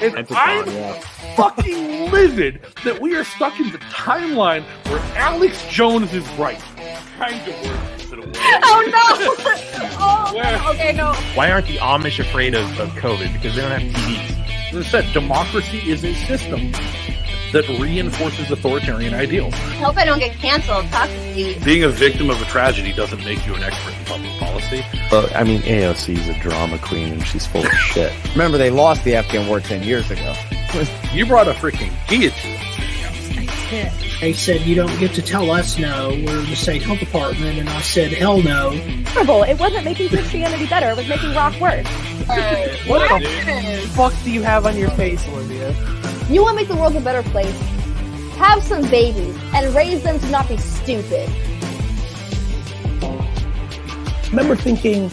And I'm yeah. fucking livid that we are stuck in the timeline where Alex Jones is right. Kind of words instead of words. Oh no! Oh, Where? okay, no. Why aren't the Amish afraid of, of COVID? Because they don't have TVs. As I said, democracy is a system that reinforces authoritarian ideals. I hope I don't get canceled. Talk to Steve. Being a victim of a tragedy doesn't make you an expert in public policy. But I mean, AOC is a drama queen and she's full of shit. Remember, they lost the Afghan war 10 years ago. You brought a freaking guillotine. They said you don't get to tell us no. We're the state health department, and I said hell no. terrible. It wasn't making Christianity better. It was making rock worse. What? The fuck do you have on your face, Olivia? You want to make the world a better place? Have some babies and raise them to not be stupid. remember thinking,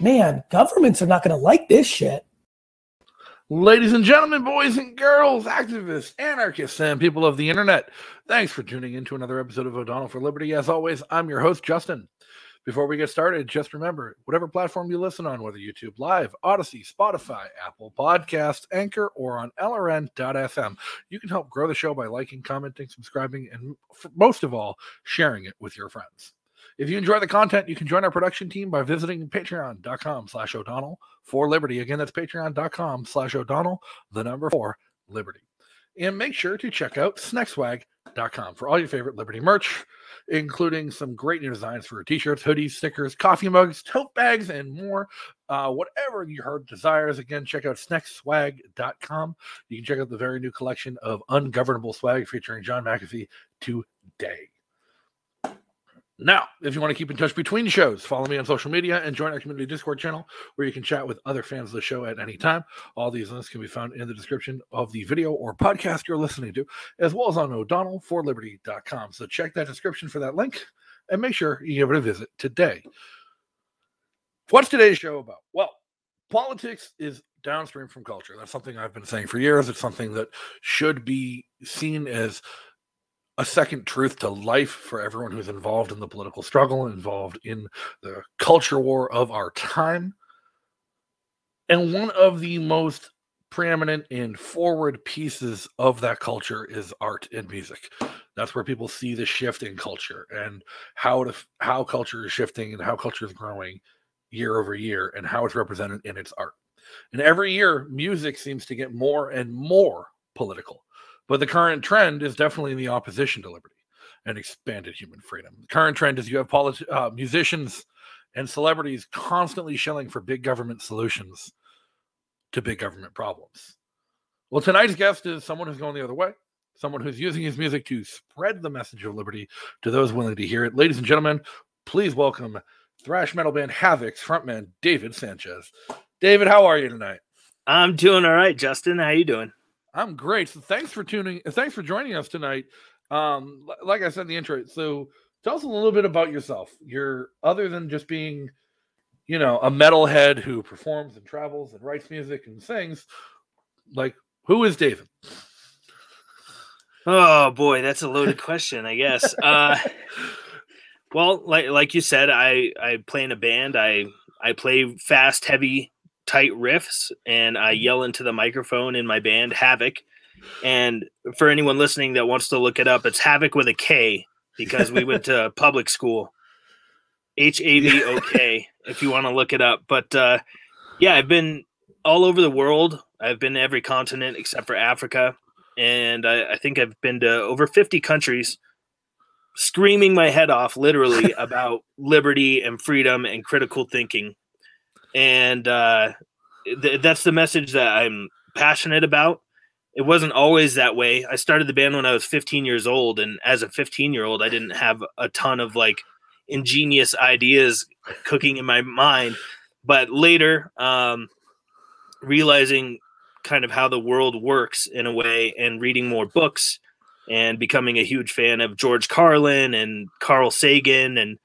man, governments are not going to like this shit. Ladies and gentlemen, boys and girls, activists, anarchists, and people of the internet, thanks for tuning in to another episode of O'Donnell for Liberty. As always, I'm your host, Justin. Before we get started, just remember whatever platform you listen on, whether YouTube Live, Odysee, Spotify, Apple Podcast, Anchor, or on LRN.FM, you can help grow the show by liking, commenting, subscribing, and most of all, sharing it with your friends. If you enjoy the content, you can join our production team by visiting patreon.com slash O'Donnell for Liberty. Again, that's patreon.com slash O'Donnell, the number four Liberty. And make sure to check out snekswag.com for all your favorite Liberty merch, including some great new designs for t-shirts, hoodies, stickers, coffee mugs, tote bags, and more. Uh, whatever your heart desires. Again, check out snekswag.com. You can check out the very new collection of ungovernable swag featuring John McAfee today. Now, if you want to keep in touch between shows, follow me on social media and join our community Discord channel where you can chat with other fans of the show at any time. All these links can be found in the description of the video or podcast you're listening to, as well as on o'donnellforliberty.com. So check that description for that link and make sure you give it a visit today. What's today's show about? Well, politics is downstream from culture. That's something I've been saying for years. It's something that should be seen as a second truth to life for everyone who's involved in the political struggle, involved in the culture war of our time. And one of the most preeminent and forward pieces of that culture is art and music. That's where people see the shift in culture and how to how culture is shifting and how culture is growing year over year and how it's represented in its art. And every year, music seems to get more and more political. But the current trend is definitely in the opposition to liberty and expanded human freedom. The current trend is you have politi- uh, musicians and celebrities constantly shelling for big government solutions to big government problems. Well, tonight's guest is someone who's going the other way, someone who's using his music to spread the message of liberty to those willing to hear it. Ladies and gentlemen, please welcome thrash metal band Havok's frontman David Sanchez. David, how are you tonight? I'm doing all right, Justin. How you doing? I'm great. So thanks for tuning. Thanks for joining us tonight. Um, like I said in the intro, so tell us a little bit about yourself. You're other than just being, you know, a metalhead who performs and travels and writes music and sings. Like, who is David? Oh boy, that's a loaded question, I guess. Uh, well, like like you said, I I play in a band. I I play fast, heavy, tight riffs, and I yell into the microphone in my band Havok. And for anyone listening that wants to look it up, it's Havok with a K because we went to public school. H A V O K if you want to look it up. But uh, yeah, I've been all over the world. I've been to every continent except for Africa. And I, I think I've been to over 50 countries screaming my head off literally about liberty and freedom and critical thinking. And uh, th- that's the message that I'm passionate about. It wasn't always that way. I started the band when I was 15 years old. And as a 15 year old, I didn't have a ton of like ingenious ideas cooking in my mind. But later, um, realizing kind of how the world works in a way and reading more books and becoming a huge fan of George Carlin and Carl Sagan and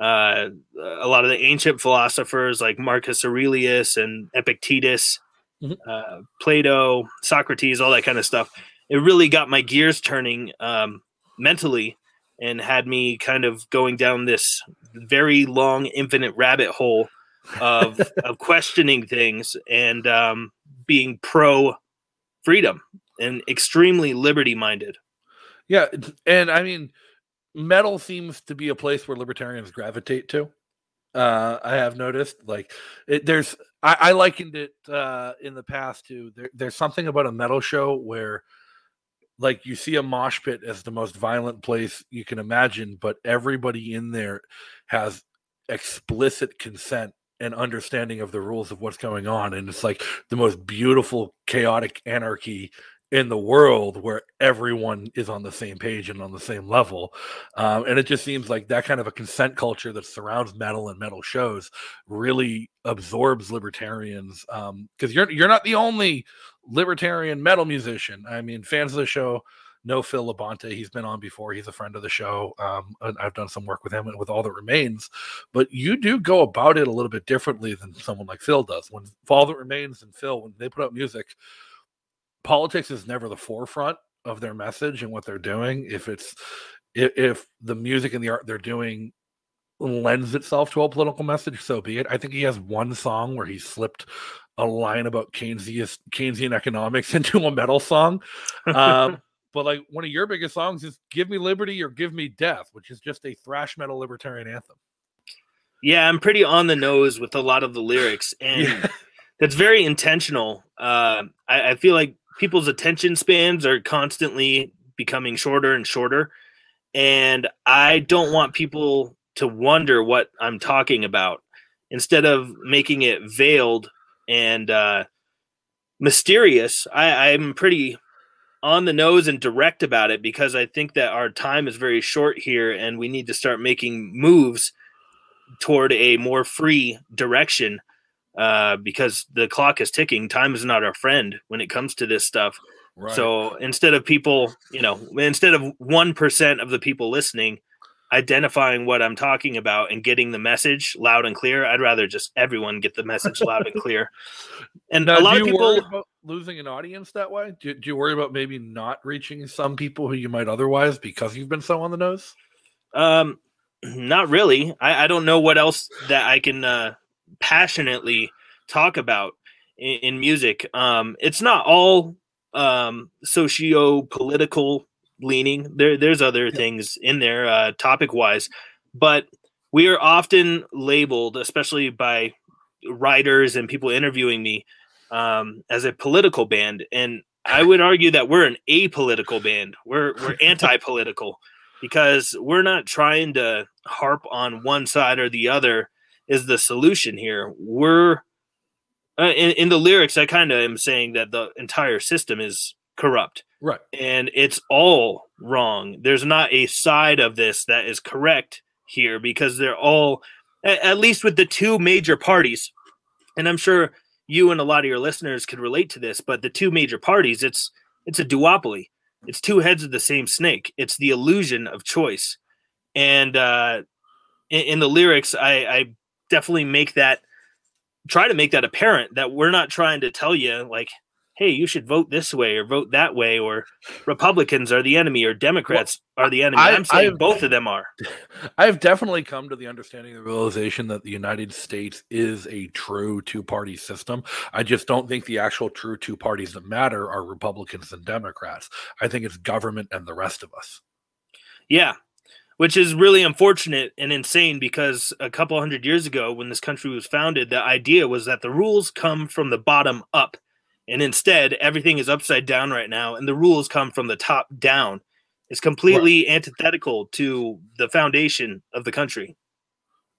uh, a lot of the ancient philosophers like Marcus Aurelius and Epictetus, Mhm. uh, Plato, Socrates, all that kind of stuff. It really got my gears turning um, mentally and had me kind of going down this very long, infinite rabbit hole of of questioning things and um, being pro freedom and extremely liberty minded. Yeah, and I mean, metal seems to be a place where libertarians gravitate to. Uh, I have noticed, like, it, there's I, I likened it uh, in the past to there, there's something about a metal show where, like, you see a mosh pit as the most violent place you can imagine, but everybody in there has explicit consent and understanding of the rules of what's going on, and it's like the most beautiful chaotic anarchy in the world where everyone is on the same page and on the same level. Um, and it just seems like that kind of a consent culture that surrounds metal and metal shows really absorbs libertarians. Because you're you're not the only libertarian metal musician. I mean, fans of the show know Phil Labonte. He's been on before. He's a friend of the show. Um, I've done some work with him and with All That Remains. But you do go about it a little bit differently than someone like Phil does. When All That Remains and Phil, when they put out music, politics is never the forefront of their message and what they're doing. If it's if, if the music and the art they're doing lends itself to a political message, so be it. I think he has one song where he slipped a line about Keynesian Keynesian economics into a metal song. Um, but like one of your biggest songs is "Give Me Liberty" or "Give Me Death," which is just a thrash metal libertarian anthem. Yeah, I'm pretty on the nose with a lot of the lyrics, and Yeah. that's very intentional. Uh, I, I feel like people's attention spans are constantly becoming shorter and shorter, and I don't want people to wonder what I'm talking about. Instead of making it veiled and uh, mysterious, I, I'm pretty on the nose and direct about it because I think that our time is very short here, and we need to start making moves toward a more free direction uh, because the clock is ticking. Time is not our friend when it comes to this stuff. So instead of people, you know, instead of 1% of the people listening identifying what I'm talking about and getting the message loud and clear, I'd rather just everyone get the message loud and clear. And Now, a lot of people, worry about losing an audience that way? Do, do you worry about maybe not reaching some people who you might otherwise because you've been so on the nose? Um, not really. I, I don't know what else that I can uh, passionately talk about in, in music. Um, it's not all um, socio-political leaning. There, there's other things in there, uh, topic-wise, but we are often labeled, especially by writers and people interviewing me, um, as a political band, and I would argue that we're an apolitical band. We're we're anti-political because we're not trying to harp on one side or the other is the solution here. We're uh, in, in the lyrics. I kind of am saying that the entire system is corrupt Right. and it's all wrong. There's not a side of this that is correct here because they're all, at least with the two major parties, and I'm sure you and a lot of your listeners could relate to this. But the two major parties, it's it's a duopoly. It's two heads of the same snake. It's the illusion of choice, and uh, in, in the lyrics, I, I definitely make that try to make that apparent that we're not trying to tell you like hey you should vote this way or vote that way or republicans are the enemy or democrats are the enemy I- am saying I've- both of them are I've definitely come to the understanding, the realization that the United States is a true two party system. I just don't think the actual true two parties that matter are Republicans and Democrats. I think it's government and the rest of us. Yeah, which is really unfortunate and insane because a couple hundred years ago, when this country was founded, the idea was that the rules come from the bottom up. And instead, everything is upside down right now, and the rules come from the top down. It's completely antithetical to the foundation of the country.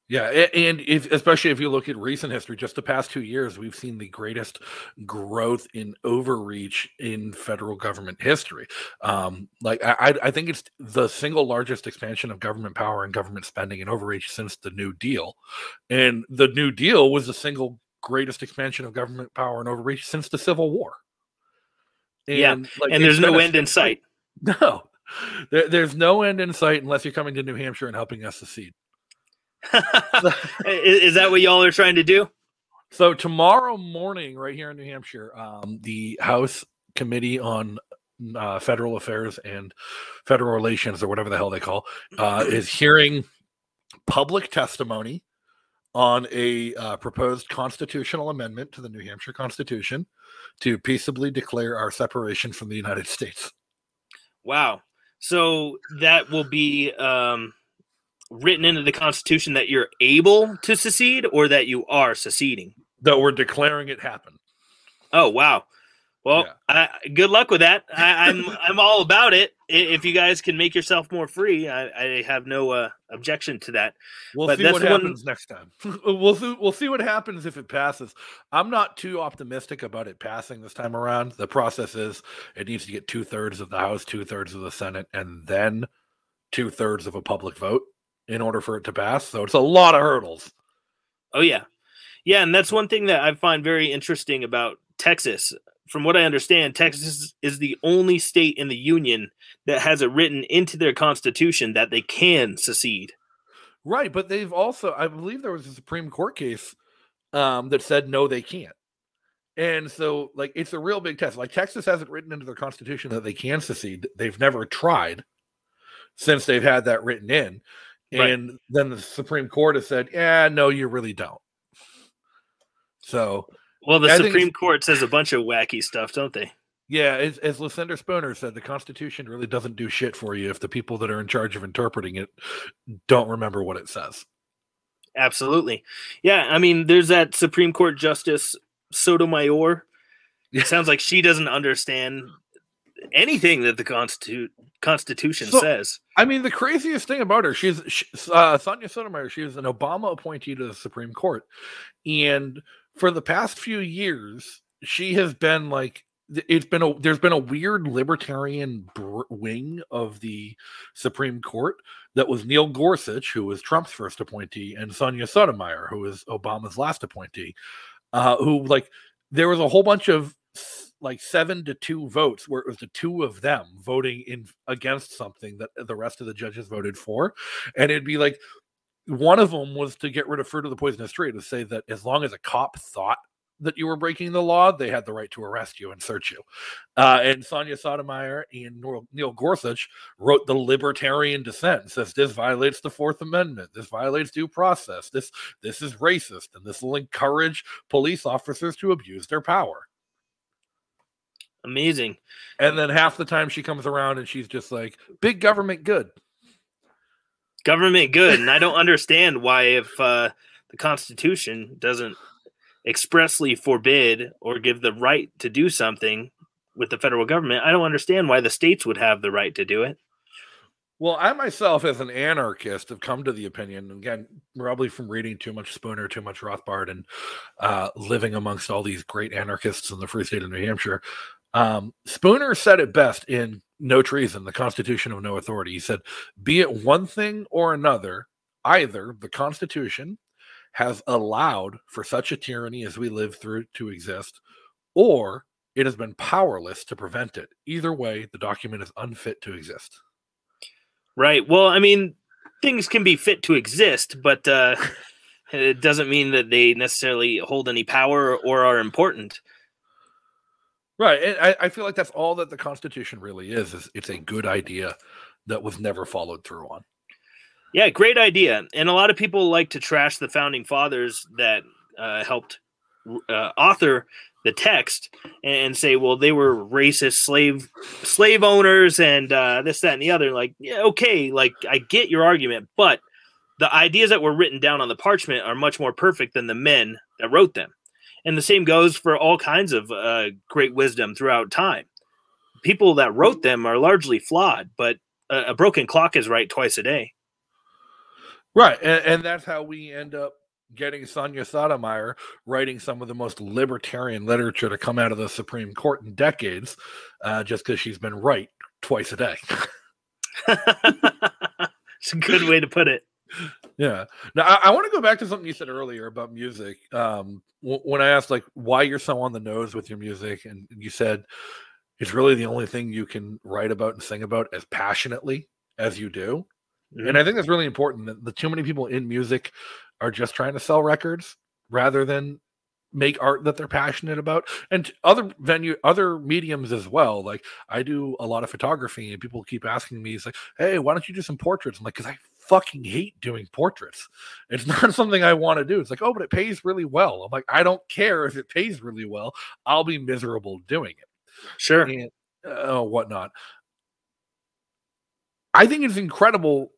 Yeah, and if especially if you look at recent history, just the past two years, we've seen the greatest growth in overreach in federal government history. Um, like I, I- think it's the single largest expansion of government power and government spending and overreach since the New Deal, and the New Deal was the single greatest expansion of government power and overreach since the Civil War. Yeah, like, and there's no end in sight. No, there, there's no end in sight unless you're coming to New Hampshire and helping us secede. is, that what y'all are trying to do? So tomorrow morning, right here in New Hampshire, um, the House Committee on uh, Federal Affairs and Federal Relations, or whatever the hell they call, uh, is hearing public testimony on a uh, proposed constitutional amendment to the New Hampshire Constitution to peaceably declare our separation from the United States. Wow. So that will be um, written into the Constitution that you're able to secede or that you are seceding. That we're declaring it happened. Oh wow. Well, I, good luck with that. I, I'm I'm all about it. If you guys can make yourself more free, I, I have no uh, objection to that. We'll But see what the one- happens next time. we'll see, we'll see what happens if it passes. I'm not too optimistic about it passing this time around. The process is it needs to get two thirds of the House, two thirds of the Senate, and then two thirds of a public vote in order for it to pass. So it's a lot of hurdles. Oh yeah, yeah, and that's one thing that I find very interesting about Texas. From what I understand, Texas is the only state in the union that has it written into their constitution that they can secede. Right, but they've also, I believe there was a Supreme Court case um, that said no, they can't. And so, like, it's a real big test. Like, Texas hasn't written into their constitution that they can secede. They've never tried since they've had that written in. Right. And then the Supreme Court has said, yeah, no, you really don't. So, Well, the I Supreme Court says a bunch of wacky stuff, don't they? yeah, as, as Lysander Spooner said, the Constitution really doesn't do shit for you if the people that are in charge of interpreting it don't remember what it says. Absolutely. Yeah, I mean, there's that Supreme Court Justice Sotomayor. It sounds like she doesn't understand anything that the Constitu- Constitution So- says. I mean, the craziest thing about her, she's she, uh, Sonia Sotomayor. She was an Obama appointee to the Supreme Court, and for the past few years, she has been like it's been a there's been a weird libertarian br- wing of the Supreme Court that was Neil Gorsuch, who was Trump's first appointee, and Sonia Sotomayor, who was Obama's last appointee, uh, who like there was a whole bunch of like seven to two votes where it was the two of them voting in against something that the rest of the judges voted for and it'd be like one of them was to get rid of fruit of the poisonous tree to say that as long as a cop thought that you were breaking the law, they had the right to arrest you and search you. Uh, and Sonia Sotomayor and Neil Gorsuch wrote the libertarian dissent says this violates the Fourth Amendment, this violates due process, this this is racist, and this will encourage police officers to abuse their power. Amazing. And then half the time she comes around and she's just like, big government good. Government good. And I don't understand why, if uh, the Constitution doesn't expressly forbid or give the right to do something with the federal government, I don't understand why the states would have the right to do it. Well, I myself, as an anarchist, have come to the opinion, again, probably from reading too much Spooner, too much Rothbard, and uh, living amongst all these great anarchists in the free state of New Hampshire. Um, Spooner said it best in No Treason, the Constitution of No Authority. He said, Be it one thing or another, either the Constitution has allowed for such a tyranny as we live through to exist, or it has been powerless to prevent it. Either way, the document is unfit to exist. Right. Well, I mean, things can be fit to exist, but uh, it doesn't mean that they necessarily hold any power or are important. Right. And I, I feel like that's all that the Constitution really is, is it's a good idea that was never followed through on. Yeah, great idea. And a lot of people like to trash the founding fathers that uh, helped uh, author the text and say, well, they were racist slave slave owners and uh, this, that, and the other. Like, yeah, okay, like I get your argument, but the ideas that were written down on the parchment are much more perfect than the men that wrote them. And the same goes for all kinds of uh, great wisdom throughout time. People that wrote them are largely flawed, but a, a broken clock is right twice a day. Right. And, and that's how we end up getting Sonia Sotomayor writing some of the most libertarian literature to come out of the Supreme Court in decades, uh, just because she's been right twice a day. it's a good way to put it. Yeah. Now I, I want to go back to something you said earlier about music. Um, w- when I asked like why you're so on the nose with your music, and you said it's really the only thing you can write about and sing about as passionately as you do. And I think that's really important. That the too many people in music are just trying to sell records rather than make art that they're passionate about and other venue other mediums as well like i do a lot of photography and people keep asking me it's like hey why don't you do some portraits i'm like because i fucking hate doing portraits. It's not something I want to do. It's like, oh, but it pays really well. I'm like, I don't care if it pays really well. I'll be miserable doing it. Sure. And uh, whatnot. I think it's incredible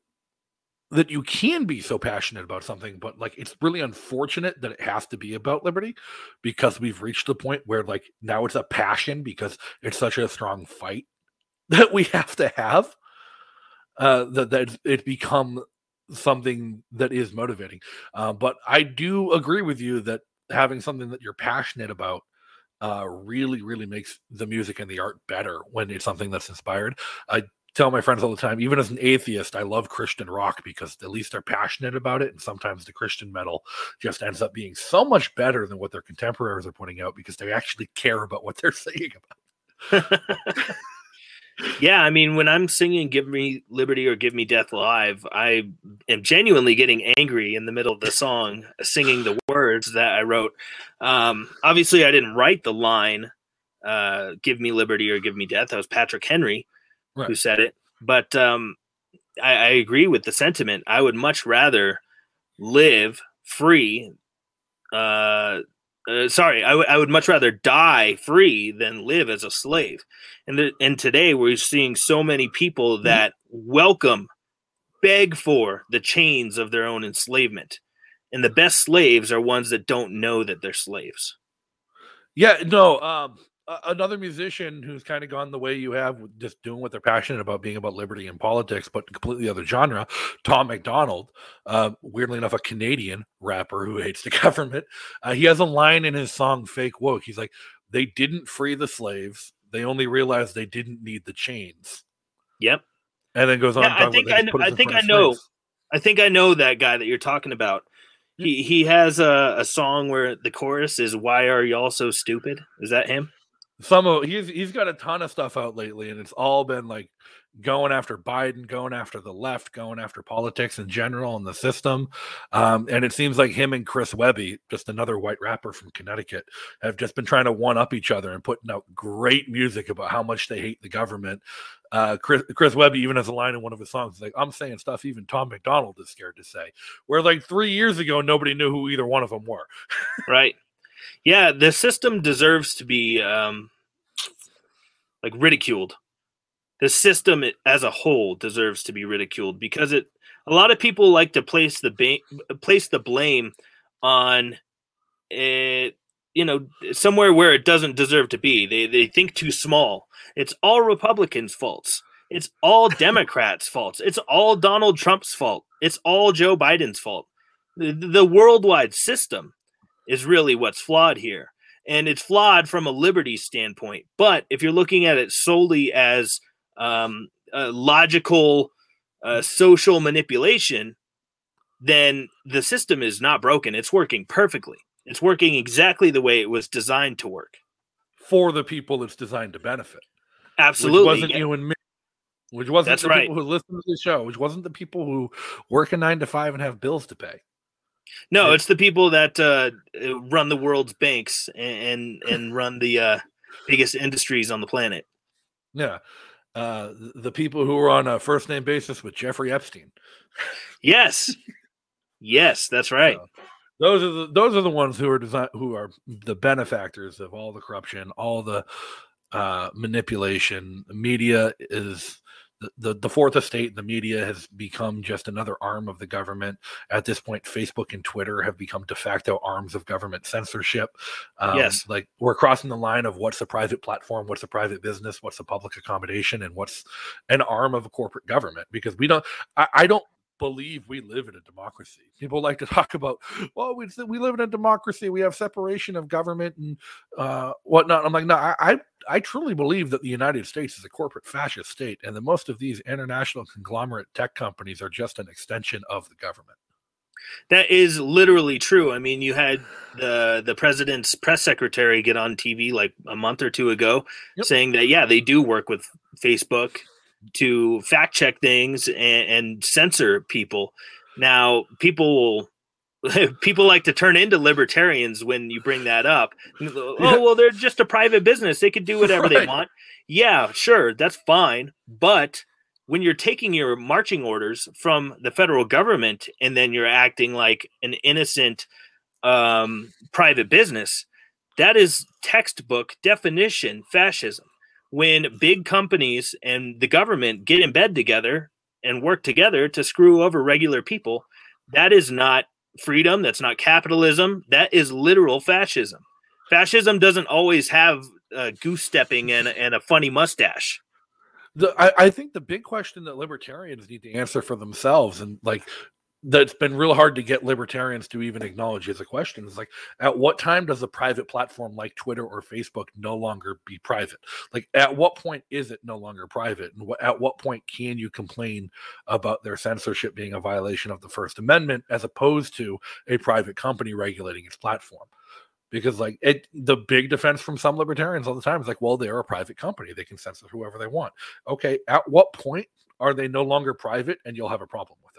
that you can be so passionate about something, but like it's really unfortunate that it has to be about liberty because we've reached the point where like now it's a passion because it's such a strong fight that we have to have. Uh, that that it's become something that is motivating. Uh, but I do agree with you that having something that you're passionate about uh, really, really makes the music and the art better when it's something that's inspired. I tell my friends all the time, even as an atheist, I love Christian rock because at least they're passionate about it. And sometimes the Christian metal just ends up being so much better than what their contemporaries are putting out because they actually care about what they're saying about. yeah, I mean, when I'm singing "Give Me Liberty" or "Give Me Death" live, I am genuinely getting angry in the middle of the song, singing the words that I wrote. Um, obviously, I didn't write the line uh, "Give me liberty" or "Give me death." That was Patrick Henry Right. who said it. But um, I, I agree with the sentiment. I would much rather live free. Uh, uh, sorry, I, w- I would much rather die free than live as a slave. And the, and today we're seeing so many people that welcome, beg for the chains of their own enslavement. And the best slaves are ones that don't know that they're slaves. Yeah, no. Um, another musician who's kind of gone the way you have, with just doing what they're passionate about, being about liberty and politics, but completely other genre. Tom McDonald, uh, weirdly enough, a Canadian rapper who hates the government. Uh, he has a line in his song "Fake Woke." He's like, "They didn't free the slaves; they only realized they didn't need the chains." Yep. And then goes on. Yeah, I think I just kn- put us I think I know. slaves. I think I know that guy that you're talking about. He he has a, a song where the chorus is "Why are y'all so stupid?" Is that him? Some of he's he's got a ton of stuff out lately and it's all been like going after biden going after the left going after politics in general and the system. Um, and it seems like him and chris webby just another white rapper from connecticut have just been trying to one up each other and putting out great music about how much they hate the government. Uh, chris, chris webby even has a line in one of his songs like i'm saying stuff even tom mcdonald is scared to say where like three years ago nobody knew who either one of them were. Right. Yeah, the system deserves to be um, like ridiculed. The system as a whole deserves to be ridiculed because it. A lot of people like to place the ba- place the blame on it. You know, somewhere where it doesn't deserve to be. They they think too small. It's all Republicans' faults. It's all Democrats' faults. It's all Donald Trump's fault. It's all Joe Biden's fault. The, the worldwide system is really what's flawed here. And it's flawed from a liberty standpoint. But if you're looking at it solely as um, a logical uh, social manipulation, then the system is not broken. It's working perfectly. It's working exactly the way it was designed to work. for the people it's designed to benefit Absolutely. Which wasn't yeah. you and me. Which wasn't That's the right. people who listen to the show. Which wasn't the people who work a nine to five and have bills to pay. No, it's the people that uh, run the world's banks and and, run the uh, biggest industries on the planet. Yeah. Uh, the people who were on a first name basis with Jeffrey Epstein. Yes, yes, that's right. So, those are the those are the ones who are design who are the benefactors of all the corruption, all the uh, manipulation. Media is the, the the fourth estate. The media has become just another arm of the government. At this point, Facebook and Twitter have become de facto arms of government censorship. Um, Yes. like we're crossing the line of what's a private platform, what's a private business, what's a public accommodation, and what's an arm of a corporate government. Because we don't, I, I don't believe we live in a democracy. People like to talk about, well, we, we live in a democracy. We have separation of government and uh, whatnot. I'm like, no, I, I, truly believe that the United States is a corporate fascist state, and that most of these international conglomerate tech companies are just an extension of the government. That is literally true. I mean, you had the the president's press secretary get on TV like a month or two ago, Yep. saying that yeah, they do work with Facebook to fact check things and, and censor people. Now, people will people like to turn into libertarians when you bring that up. Oh well, they're just a private business; they could do whatever they want. Yeah, sure, that's fine, but when you're taking your marching orders from the federal government and then you're acting like an innocent um, private business, that is textbook definition fascism. When big companies and the government get in bed together and work together to screw over regular people, that is not freedom. That's not capitalism. That is literal fascism. Fascism doesn't always have uh, goose stepping and, and a funny mustache. The, I, I think the big question that libertarians need to answer for themselves, and like that's been real hard to get libertarians to even acknowledge as a question. Is like at what time does a private platform like twitter or facebook no longer be private? Like at what point is it no longer private? And wh- at what point can you complain about their censorship being a violation of the first amendment as opposed to a private company regulating its platform? Because like it the big defense from some libertarians all the time is like well they're a private company. They can censor whoever they want. Okay at what point are they no longer private and you'll have a problem with it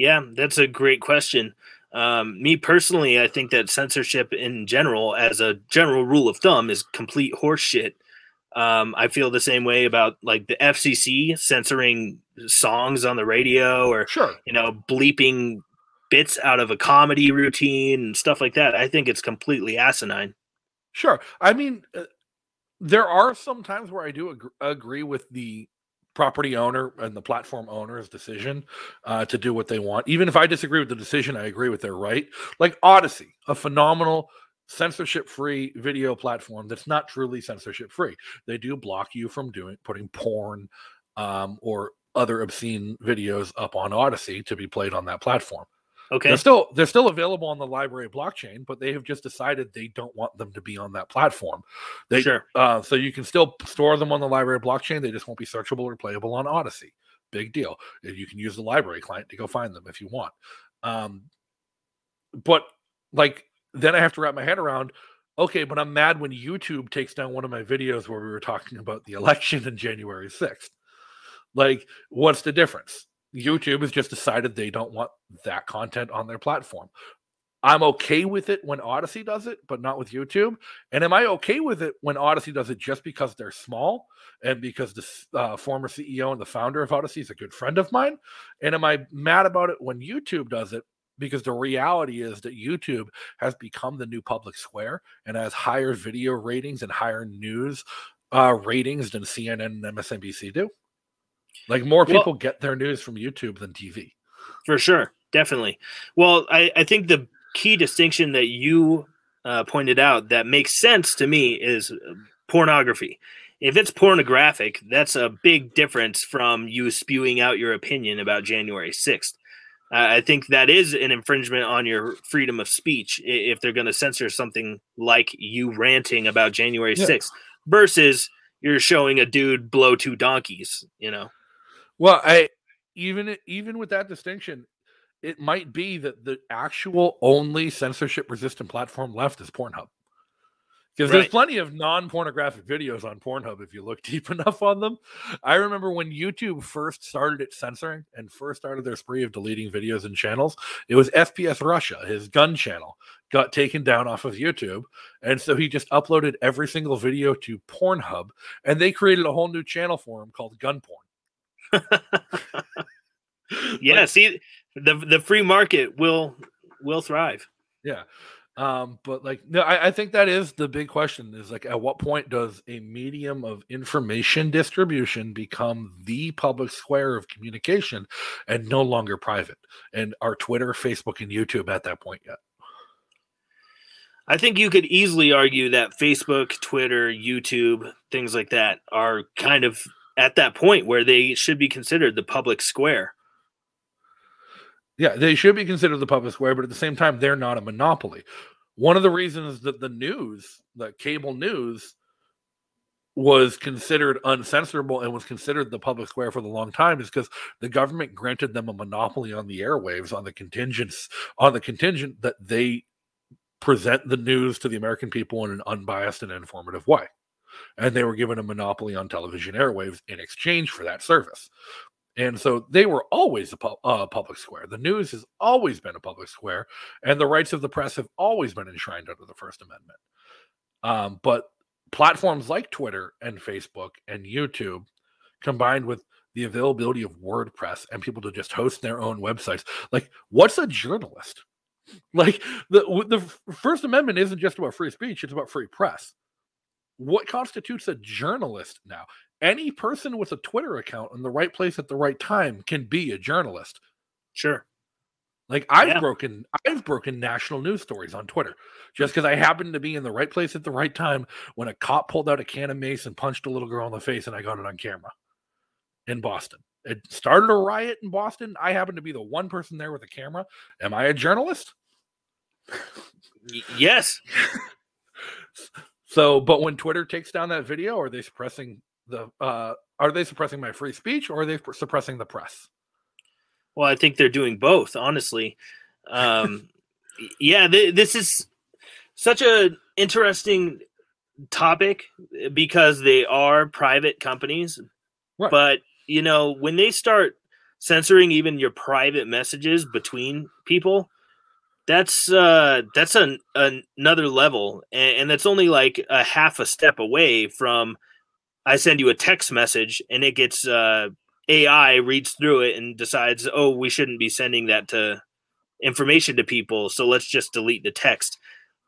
yeah, that's a great question. Um, me personally, I think that censorship in general, as a general rule of thumb, is complete horseshit. Um, I feel the same way about like the FCC censoring songs on the radio or sure. you know bleeping bits out of a comedy routine and stuff like that. I think it's completely asinine. Sure. I mean, uh, there are some times where I do ag- agree with the property owner and the platform owner's decision uh, to do what they want. Even if I disagree with the decision, I agree with their right. Like Odysee, a phenomenal censorship free video platform that's not truly censorship free. They do block you from doing putting porn um, or other obscene videos up on Odysee to be played on that platform. Okay. They're still they're still available on the LBRY blockchain, but they have just decided they don't want them to be on that platform. They sure. Uh, so you can still store them on the LBRY blockchain. They just won't be searchable or playable on Odysee. Big deal. You can use the LBRY client to go find them if you want. Um, but like then I have to wrap my head around. Okay, but I'm mad when YouTube takes down one of my videos where we were talking about the election in January 6th. Like, what's the difference? YouTube has just decided they don't want that content on their platform. I'm okay with it when Odysee does it, but not with YouTube. And am I okay with it when Odysee does it just because they're small and because the uh, former CEO and the founder of Odysee is a good friend of mine? And am I mad about it when YouTube does it because the reality is that YouTube has become the new public square and has higher video ratings and higher news uh, ratings than CNN and MSNBC do? Like more people well, get their news from YouTube than TV. For sure. Definitely. Well, I, I think the key distinction that you uh, pointed out that makes sense to me is pornography. If it's pornographic, that's a big difference from you spewing out your opinion about January 6th. Uh, I think that is an infringement on your freedom of speech if they're going to censor something like you ranting about January yeah. 6th versus you're showing a dude blow two donkeys, you know. Well, I even even with that distinction, it might be that the actual only censorship resistant platform left is Pornhub. Because right. there's plenty of non pornographic videos on Pornhub if you look deep enough on them. I remember when YouTube first started its censoring and first started their spree of deleting videos and channels, it was FPS Russia, his gun channel, got taken down off of YouTube. And so he just uploaded every single video to Pornhub and they created a whole new channel for him called Gun Porn. yeah, like, see the the free market will will thrive. Yeah. Um, but like no, I, I think that is the big question is like at what point does a medium of information distribution become the public square of communication and no longer private? And are Twitter, Facebook, and YouTube at that point yet? I think you could easily argue that Facebook, Twitter, YouTube, things like that are kind of at that point where they should be considered the public square. Yeah, they should be considered the public square, but at the same time, they're not a monopoly. One of the reasons that the news, the cable news, was considered uncensorable and was considered the public square for the long time is because the government granted them a monopoly on the airwaves on the contingents on the contingent that they present the news to the American people in an unbiased and informative way and they were given a monopoly on television airwaves in exchange for that service. And so they were always a pu- uh, public square. The news has always been a public square, and the rights of the press have always been enshrined under the First Amendment. Um, but platforms like Twitter and Facebook and YouTube, combined with the availability of WordPress and people to just host their own websites. Like, what's a journalist? Like the the First Amendment isn't just about free speech; it's about free press. What constitutes a journalist now? Any person with a Twitter account in the right place at the right time can be a journalist. Sure. Like I've Yeah. broken I've broken national news stories on Twitter just because I happened to be in the right place at the right time when a cop pulled out a can of mace and punched a little girl in the face and I got it on camera in Boston. It started a riot in Boston. I happened to be the one person there with a camera. Am I a journalist? Yes. So, but when Twitter takes down that video, are they suppressing the uh are they suppressing my free speech or are they suppressing the press? Well, I think they're doing both, honestly. Um, yeah, th- this is such a interesting topic because they are private companies. Right. But you know, when they start censoring even your private messages between people, that's uh that's an, another level, and, and that's only like a half a step away from. I send you a text message and it gets uh, AI reads through it and decides, oh, we shouldn't be sending that to information to people, so let's just delete the text.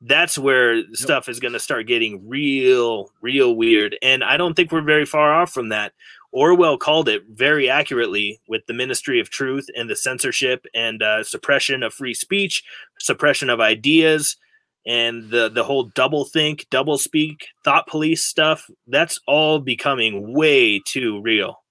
That's where stuff is going to start getting real, real weird. And I don't think we're very far off from that. Orwell called it very accurately with the Ministry of Truth and the censorship and uh, suppression of free speech, suppression of ideas, and the the whole double think, double speak, thought police stuff. That's all becoming way too real.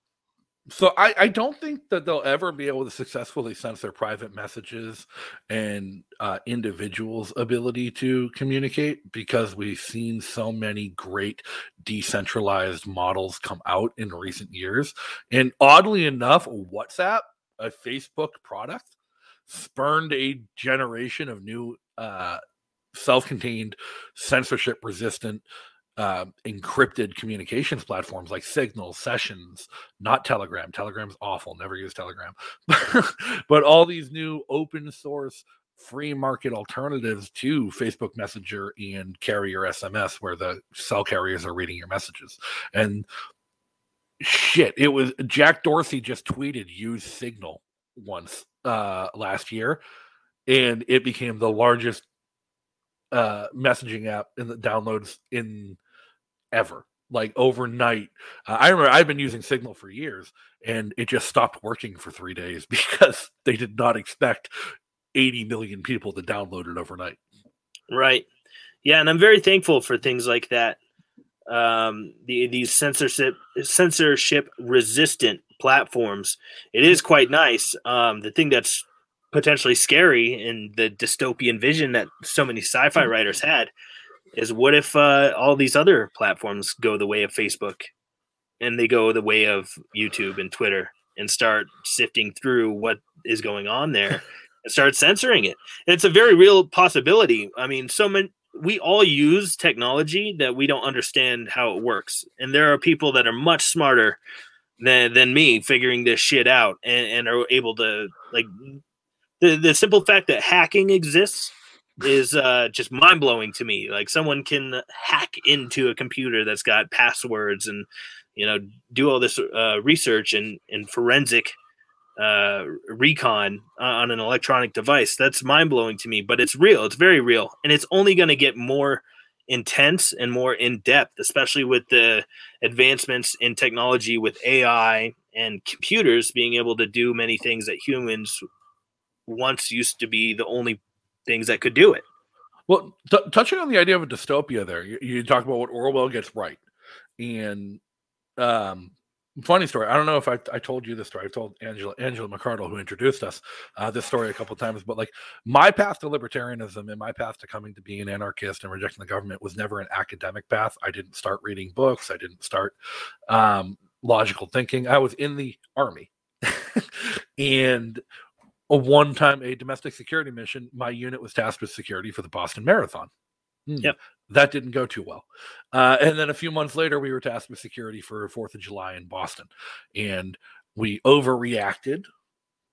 So I, I don't think that they'll ever be able to successfully censor private messages and uh, individuals' ability to communicate because we've seen so many great decentralized models come out in recent years. And oddly enough, WhatsApp, a Facebook product, spurned a generation of new uh, self-contained, censorship-resistant uh, encrypted communications platforms like Signal, Sessions, not Telegram. Telegram's awful. Never use Telegram. but all these new open source free market alternatives to Facebook Messenger and Carrier SMS, where the cell carriers are reading your messages. And shit, it was Jack Dorsey just tweeted use Signal once uh, last year, and it became the largest uh messaging app in the downloads in ever like overnight uh, i remember i've been using signal for years and it just stopped working for three days because they did not expect 80 million people to download it overnight Right. Yeah, and I'm very thankful for things like that. Um, the, these censorship censorship resistant platforms. It is quite nice. Um, the thing that's potentially scary in the dystopian vision that so many sci-fi writers had is what if uh, all these other platforms go the way of Facebook and they go the way of YouTube and Twitter and start sifting through what is going on there and start censoring it. And it's a very real possibility. I mean, so many we all use technology that we don't understand how it works. And there are people that are much smarter than than me figuring this shit out and, and are able to like the, the simple fact that hacking exists is uh, just mind blowing to me. Like someone can hack into a computer that's got passwords and you know do all this uh, research and and forensic uh, recon on an electronic device. That's mind blowing to me, but it's real. It's very real, and it's only going to get more intense and more in depth, especially with the advancements in technology with AI and computers being able to do many things that humans once used to be the only things that could do it. well t- touching on the idea of a dystopia there you, you talk about what orwell gets right and um funny story i don't know if i, I told you this story I've told angela angela mcardle who introduced us uh, this story a couple times but like my path to libertarianism and my path to coming to being an anarchist and rejecting the government was never an academic path. I didn't start reading books i didn't start um, logical thinking. I was in the army. And a one time a domestic security mission my unit was tasked with security for the boston marathon. Hmm, Yep. That didn't go too well uh, and then a few months later we were tasked with security for fourth of july in boston and we overreacted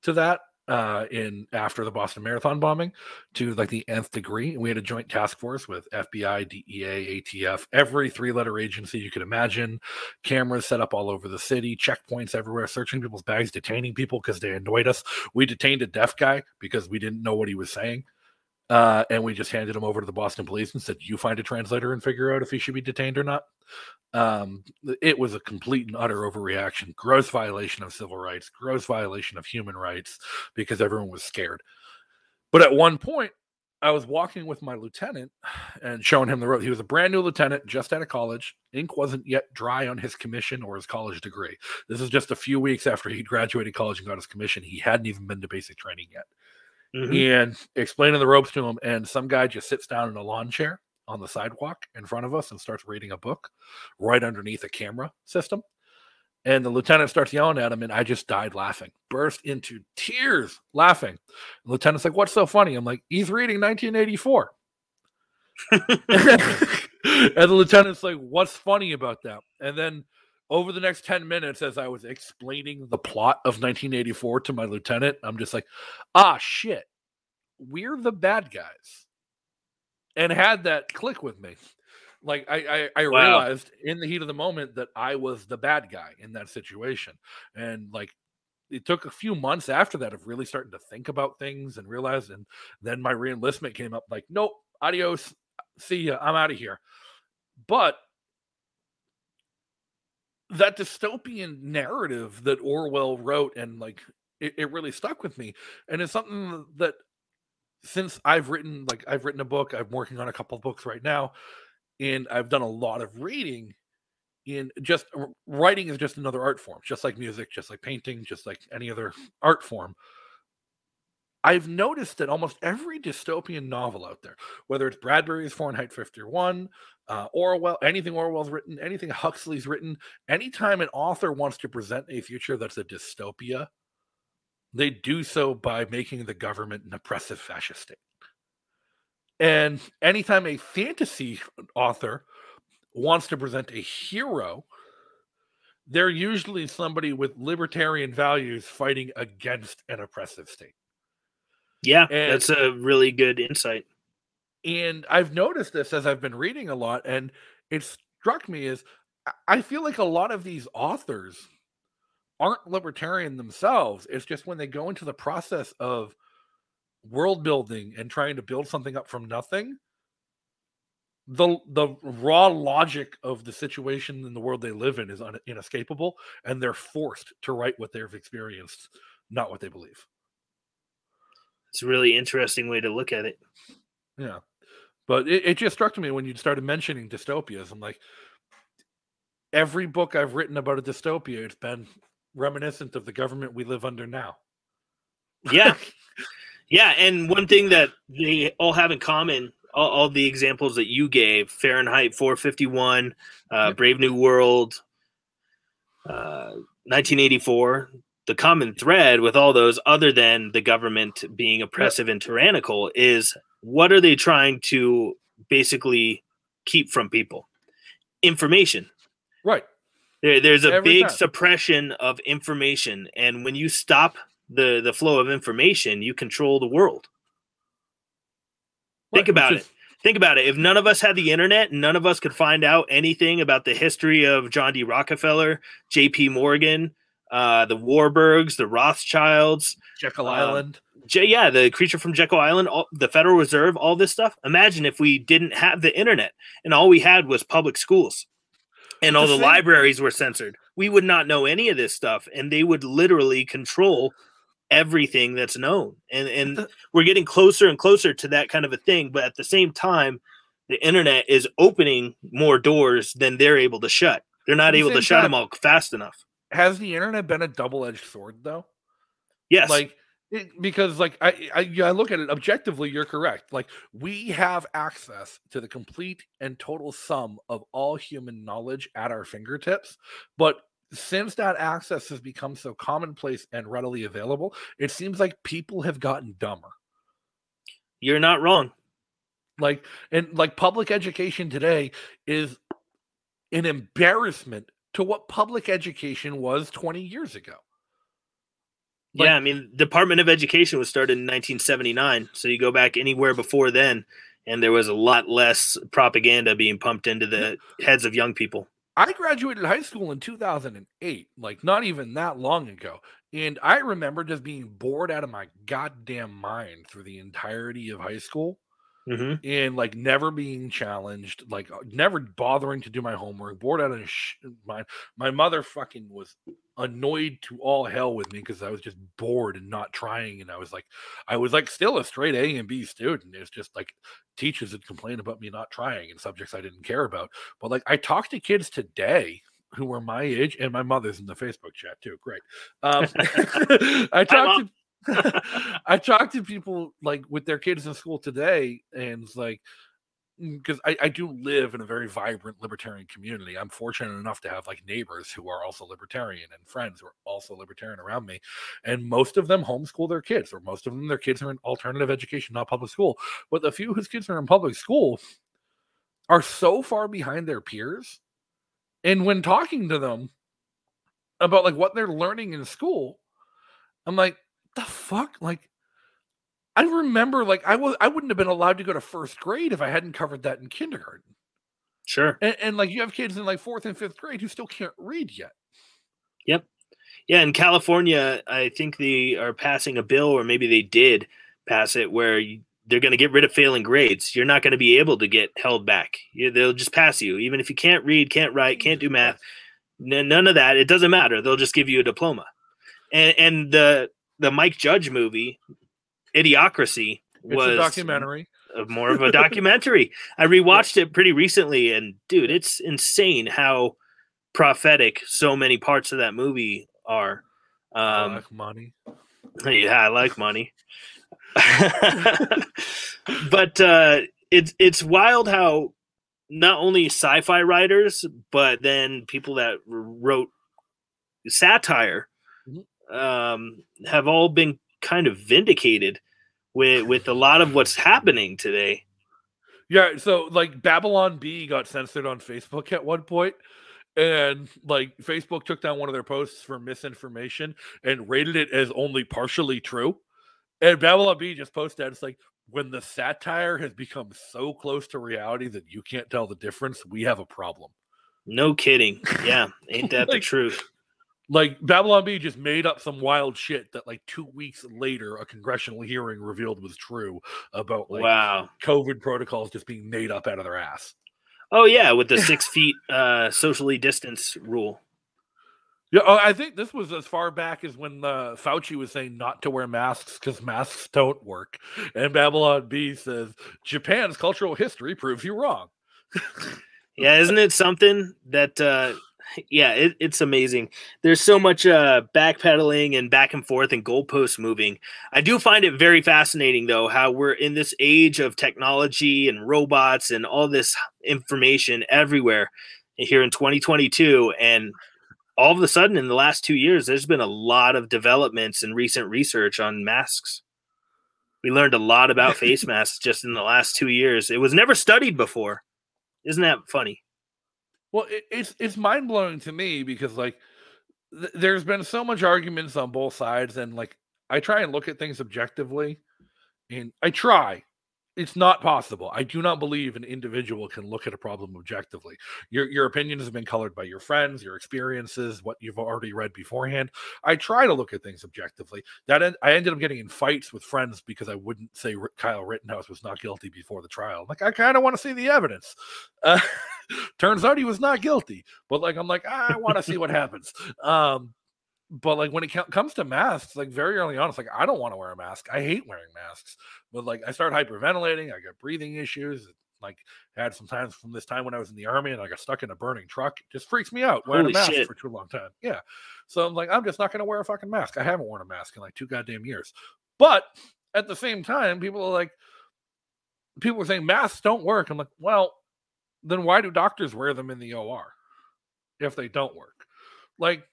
to that uh, in after the Boston Marathon bombing to like the nth degree. And we had a joint task force with FBI, DEA, ATF, every three letter agency you could imagine, cameras set up all over the city, checkpoints everywhere, searching people's bags, detaining people because they annoyed us. We detained a deaf guy because we didn't know what he was saying. Uh, and we just handed him over to the Boston police and said, "You find a translator and figure out if he should be detained or not." Um, it was a complete and utter overreaction, gross violation of civil rights, gross violation of human rights, because everyone was scared. But at one point, I was walking with my lieutenant and showing him the road. He was a brand new lieutenant, just out of college. Ink wasn't yet dry on his commission or his college degree. This is just a few weeks after he graduated college and got his commission. He hadn't even been to basic training yet Mhm. and explaining the ropes to him. And some guy just sits down in a lawn chair on the sidewalk in front of us and starts reading a book right underneath a camera system. And the lieutenant starts yelling at him, and I just died laughing, burst into tears laughing. The lieutenant's like, What's so funny? I'm like, He's reading 1984. and the lieutenant's like, What's funny about that? And then over the next 10 minutes, as I was explaining the plot of 1984 to my lieutenant, I'm just like, ah, shit, we're the bad guys. And had that click with me. Like I, I, I Wow. realized in the heat of the moment that I was the bad guy in that situation. And like it took a few months after that of really starting to think about things and realize and then my reenlistment came up like, nope, adios, see ya, I'm out of here. But that dystopian narrative that Orwell wrote and like it, it really stuck with me. And it's something that since I've written like I've written a book, I'm working on a couple of books right now, and I've done a lot of reading in just writing is just another art form, just like music, just like painting, just like any other art form. I've noticed that almost every dystopian novel out there, whether it's Bradbury's Fahrenheit 51, uh, Orwell, anything Orwell's written, anything Huxley's written, anytime an author wants to present a future that's a dystopia, they do so by making the government an oppressive fascist state. And anytime a fantasy author wants to present a hero, they're usually somebody with libertarian values fighting against an oppressive state. Yeah, And- that's a really good insight. and I've noticed this as I've been reading a lot, and it struck me as I- feel like a lot of these authors aren't libertarian themselves. It's just when they go into the process of world building and trying to build something up from nothing, the the raw logic of the situation in the world they live in is un, inescapable, and they're forced to write what they've experienced, not what they believe. It's a really interesting way to look at it. Yeah. But it, it just struck me when you started mentioning dystopias. I'm like, every book I've written about a dystopia, it's been reminiscent of the government we live under now. Yeah. Yeah, and one thing that they all have in common, all, all the examples that you gave, Fahrenheit 451, uh, Brave New World, uh, 1984, the common thread with all those, other than the government being oppressive and tyrannical, is what are they trying to basically keep from people? Information. Right. There, there's a Every big time. suppression of information, and when you stop the the flow of information, you control the world. Think about it. Think about it. If none of us had the internet, none of us could find out anything about the history of John D. Rockefeller, J.P. Morgan, uh, the Warburgs, the Rothschilds, Jekyll Um, Island. J- yeah, the creature from Jekyll Island, all, the Federal Reserve, all this stuff. Imagine if we didn't have the internet and all we had was public schools and all The the libraries were censored. We would not know any of this stuff and they would literally control everything that's known. And and The- we're getting closer and closer to that kind of a thing, but at the same time the internet is opening more doors than they're able to shut. They're not the able to shut them all fast enough. Has the internet been a double edged sword, though? Yes. Like, it, because like I, I I look at it objectively, you're correct. Like we have access to the complete and total sum of all human knowledge at our fingertips, but since that access has become so commonplace and readily available, it seems like people have gotten dumber. you're not wrong. Like and like public education today is an embarrassment to what public education was 20 years ago. Like- yeah, I mean, Department of Education was started in 1979, so you go back anywhere before then, and there was a lot less propaganda being pumped into the heads of young people. I graduated high school in 2008, like not even that long ago. And I remember just being bored out of my goddamn mind through the entirety of high school hmm and like never being challenged, like uh, never bothering to do my homework, bored out of sh- my my mother fucking was annoyed to all hell with me because I was just bored and not trying, and I was like, I was like still a straight A and B student. It's just like teachers would complain about me not trying in subjects I didn't care about. But like I talk to kids today who were my age, and my mother's in the Facebook chat too. Great. Um, I talk to I talk to people like with their kids in school today, and it's like mm, because I, I do live in a very vibrant libertarian community. I'm fortunate enough to have like neighbors who are also libertarian and friends who are also libertarian around me. And most of them homeschool their kids, or most of them, their kids are in alternative education, not public school. But the few whose kids are in public school are so far behind their peers. And when talking to them about like what they're learning in school, I'm like, the fuck? Like, I remember like I was I wouldn't have been allowed to go to first grade if I hadn't covered that in kindergarten. Sure. And, and like you have kids in like fourth and fifth grade who still can't read yet. Yep. Yeah, in California, I think they are passing a bill, or maybe they did pass it, where you, they're going to get rid of failing grades. You're not going to be able to get held back. You, they'll just pass you, even if you can't read, can't write, mm, can't do math. N- none of that. It doesn't matter. They'll just give you a diploma. And and the the Mike Judge movie, Idiocracy, was a documentary. more of a documentary. I rewatched it pretty recently, and dude, it's insane how prophetic so many parts of that movie are. I Um, like money. yeah, I like money, but uh, it's it's wild how not only sci-fi writers, but then people that wrote satire um, have all been kind of vindicated with with a lot of what's happening today. Yeah, so like Babylon Bee got censored on Facebook at one point, and like Facebook took down one of their posts for misinformation and rated it as only partially true. And Babylon Bee just posted it's like when the satire has become so close to reality that you can't tell the difference, we have a problem. No kidding. Yeah, ain't that the truth? Like Babylon Bee just made up some wild shit that like two weeks later a congressional hearing revealed was true about like wow. COVID protocols just being made up out of their ass. Oh yeah, with the six feet uh, socially distance rule. Yeah, oh, I think this was as far back as when uh, Fauci was saying not to wear masks because masks don't work, and Babylon Bee says Japan's cultural history proves you wrong. Yeah, isn't it something that? Uh, yeah, it, it's amazing. There's so much uh, backpedaling and back and forth and goalpost moving. I do find it very fascinating, though, how we're in this age of technology and robots and all this information everywhere here in 2022, and all of a sudden, in the last two years, there's been a lot of developments and recent research on masks. We learned a lot about face masks just in the last two years. It was never studied before. Isn't that funny? Well, it, it's it's mind blowing to me because like th- there's been so much arguments on both sides, and like I try and look at things objectively, and I try. It's not possible. I do not believe an individual can look at a problem objectively. Your your opinions have been colored by your friends, your experiences, what you've already read beforehand. I try to look at things objectively. That en- I ended up getting in fights with friends because I wouldn't say R- Kyle Rittenhouse was not guilty before the trial. Like I kind of want to see the evidence. Uh, turns out he was not guilty, but like I'm like "Ah, I want to see what happens. Um, but like when it comes to masks, like very early on, it's like I don't want to wear a mask. I hate wearing masks. But like I started hyperventilating. I got breathing issues. Like had some times from this time when I was in the army and I got stuck in a burning truck. It just freaks me out wearing Holy a mask shit. for too long time. Yeah. So I'm like, I'm just not going to wear a fucking mask. I haven't worn a mask in like two goddamn years. But at the same time, people are like, people are saying masks don't work. I'm like, well, then why do doctors wear them in the OR if they don't work? Like,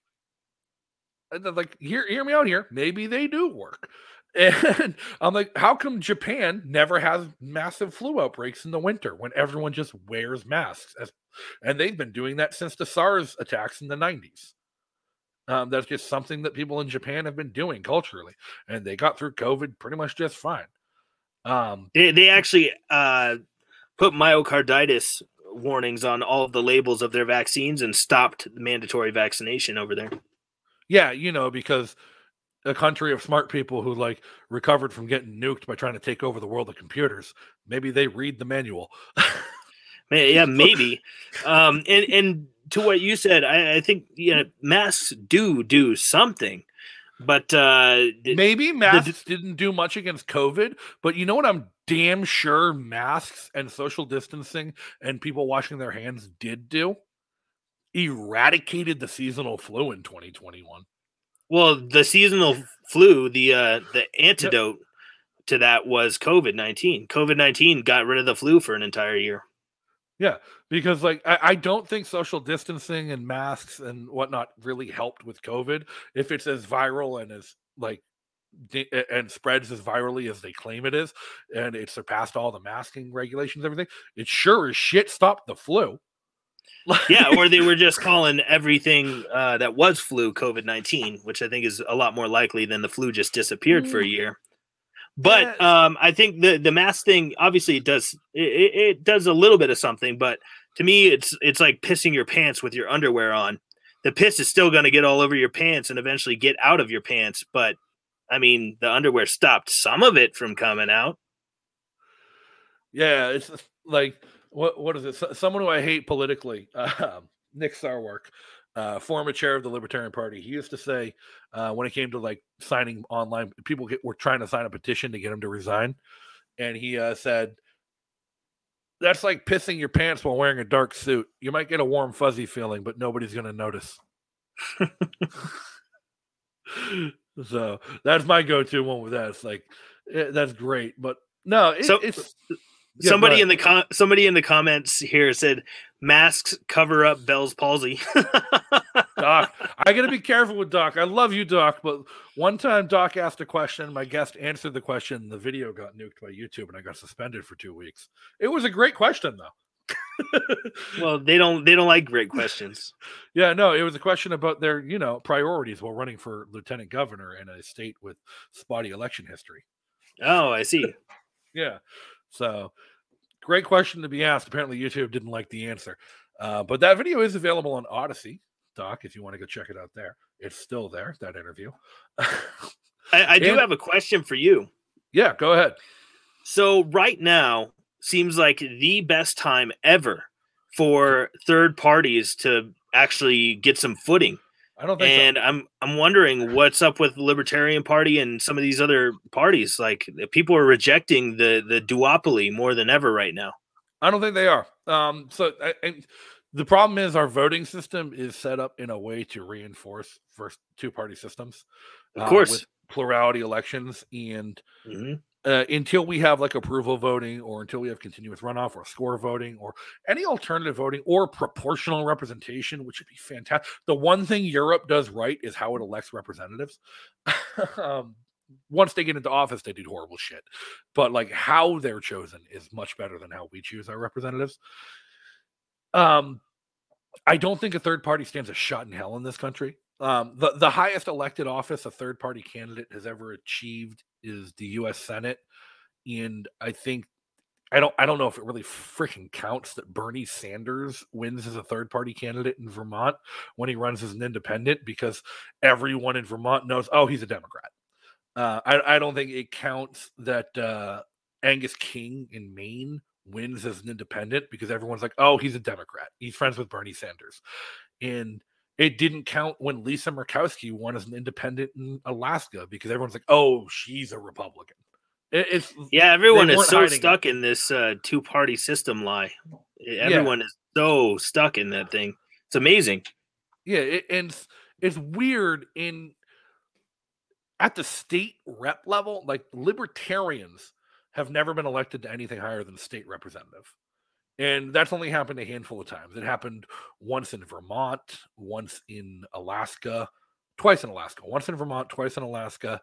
like, hear hear me out here. Maybe they do work. And I'm like, how come Japan never has massive flu outbreaks in the winter when everyone just wears masks? As, and they've been doing that since the SARS attacks in the 90s. Um, that's just something that people in Japan have been doing culturally, and they got through COVID pretty much just fine. Um, They they actually uh, put myocarditis warnings on all of the labels of their vaccines and stopped mandatory vaccination over there. Yeah, you know, because a country of smart people who like recovered from getting nuked by trying to take over the world of computers, maybe they read the manual. Yeah, maybe. um, and and to what you said, I, I think you know masks do do something, but uh, Maybe masks didn't do much against COVID, but you know what? I'm damn sure masks and social distancing and people washing their hands did do eradicated the seasonal flu in 2021. well, the seasonal flu, the uh, the antidote to that was COVID nineteen. COVID nineteen got rid of the flu for an entire year. Yeah, because like I, I don't think social distancing and masks and whatnot really helped with COVID. If it's as viral and as like and spreads as virally as they claim it is, and it surpassed all the masking regulations, and everything, it sure as shit stopped the flu. Yeah, or they were just calling everything uh, that was flu COVID nineteen, which I think is a lot more likely than the flu just disappeared for a year. But um, I think the the mask thing obviously it does it, it it does a little bit of something, but to me it's it's like pissing your pants with your underwear on. The piss is still going to get all over your pants and eventually get out of your pants, but I mean the underwear stopped some of it from coming out. Yeah, it's like what what is it? Someone who I hate politically, uh, Nick Sarwark, uh, former chair of the Libertarian Party. He used to say uh, when it came to like signing online, people get, were trying to sign a petition to get him to resign, and he uh, said. That's like pissing your pants while wearing a dark suit. You might get a warm, fuzzy feeling, but nobody's going to notice. so that's my go-to one with that. It's like eh, that's great, but no, it, So- it's Yeah, somebody in the com- somebody in the comments here said masks cover up Bell's palsy. Doc, I got to be careful with Doc. I love you, Doc, but one time Doc asked a question, my guest answered the question, the video got nuked by YouTube, and I got suspended for two weeks. It was a great question, though. well, they don't they don't like great questions. yeah, no, it was a question about their, you know, priorities while running for lieutenant governor in a state with spotty election history. Oh, I see. Yeah, so great question to be asked. Apparently, YouTube didn't like the answer, uh, but that video is available on Odysee. Doc, if you want to go check it out there, it's still there. That interview. I, I do And- have a question for you. yeah, go ahead. So right now seems like the best time ever for third parties to actually get some footing. I don't think so. And I'm I'm wondering what's up with the Libertarian Party and some of these other parties. Like people are rejecting the the duopoly more than ever right now. I don't think they are. Um, so I, I, the problem is our voting system is set up in a way to reinforce first two party systems. Of uh, course. with plurality elections, and Mhm. Uh, until we have like approval voting, or until we have continuous runoff, or score voting, or any alternative voting, or proportional representation, which would be fantastic. The one thing Europe does right is how it elects representatives. um, once they get into office, they do horrible shit. But like how they're chosen is much better than how we choose our representatives. Um, I don't think a third party stands a shot in hell in this country. Um, the the highest elected office a third party candidate has ever achieved is the U.S. Senate, and I think I don't I don't know if it really freaking counts that Bernie Sanders wins as a third party candidate in Vermont when he runs as an independent because everyone in Vermont knows oh he's a Democrat. Uh, I I don't think it counts that uh, Angus King in Maine wins as an independent because everyone's like oh he's a Democrat he's friends with Bernie Sanders, and it didn't count when Lisa Murkowski won as an independent in Alaska because everyone's like oh she's a Republican. It, it's Yeah, everyone is so hiding it. stuck in this uh, two party system lie. Everyone is so stuck in that thing. It's amazing. Yeah, it, and it's, it's weird in at the state rep level, like libertarians have never been elected to anything higher than state representative. And that's only happened a handful of times. It happened once in Vermont, once in Alaska, twice in Alaska, once in Vermont, twice in Alaska.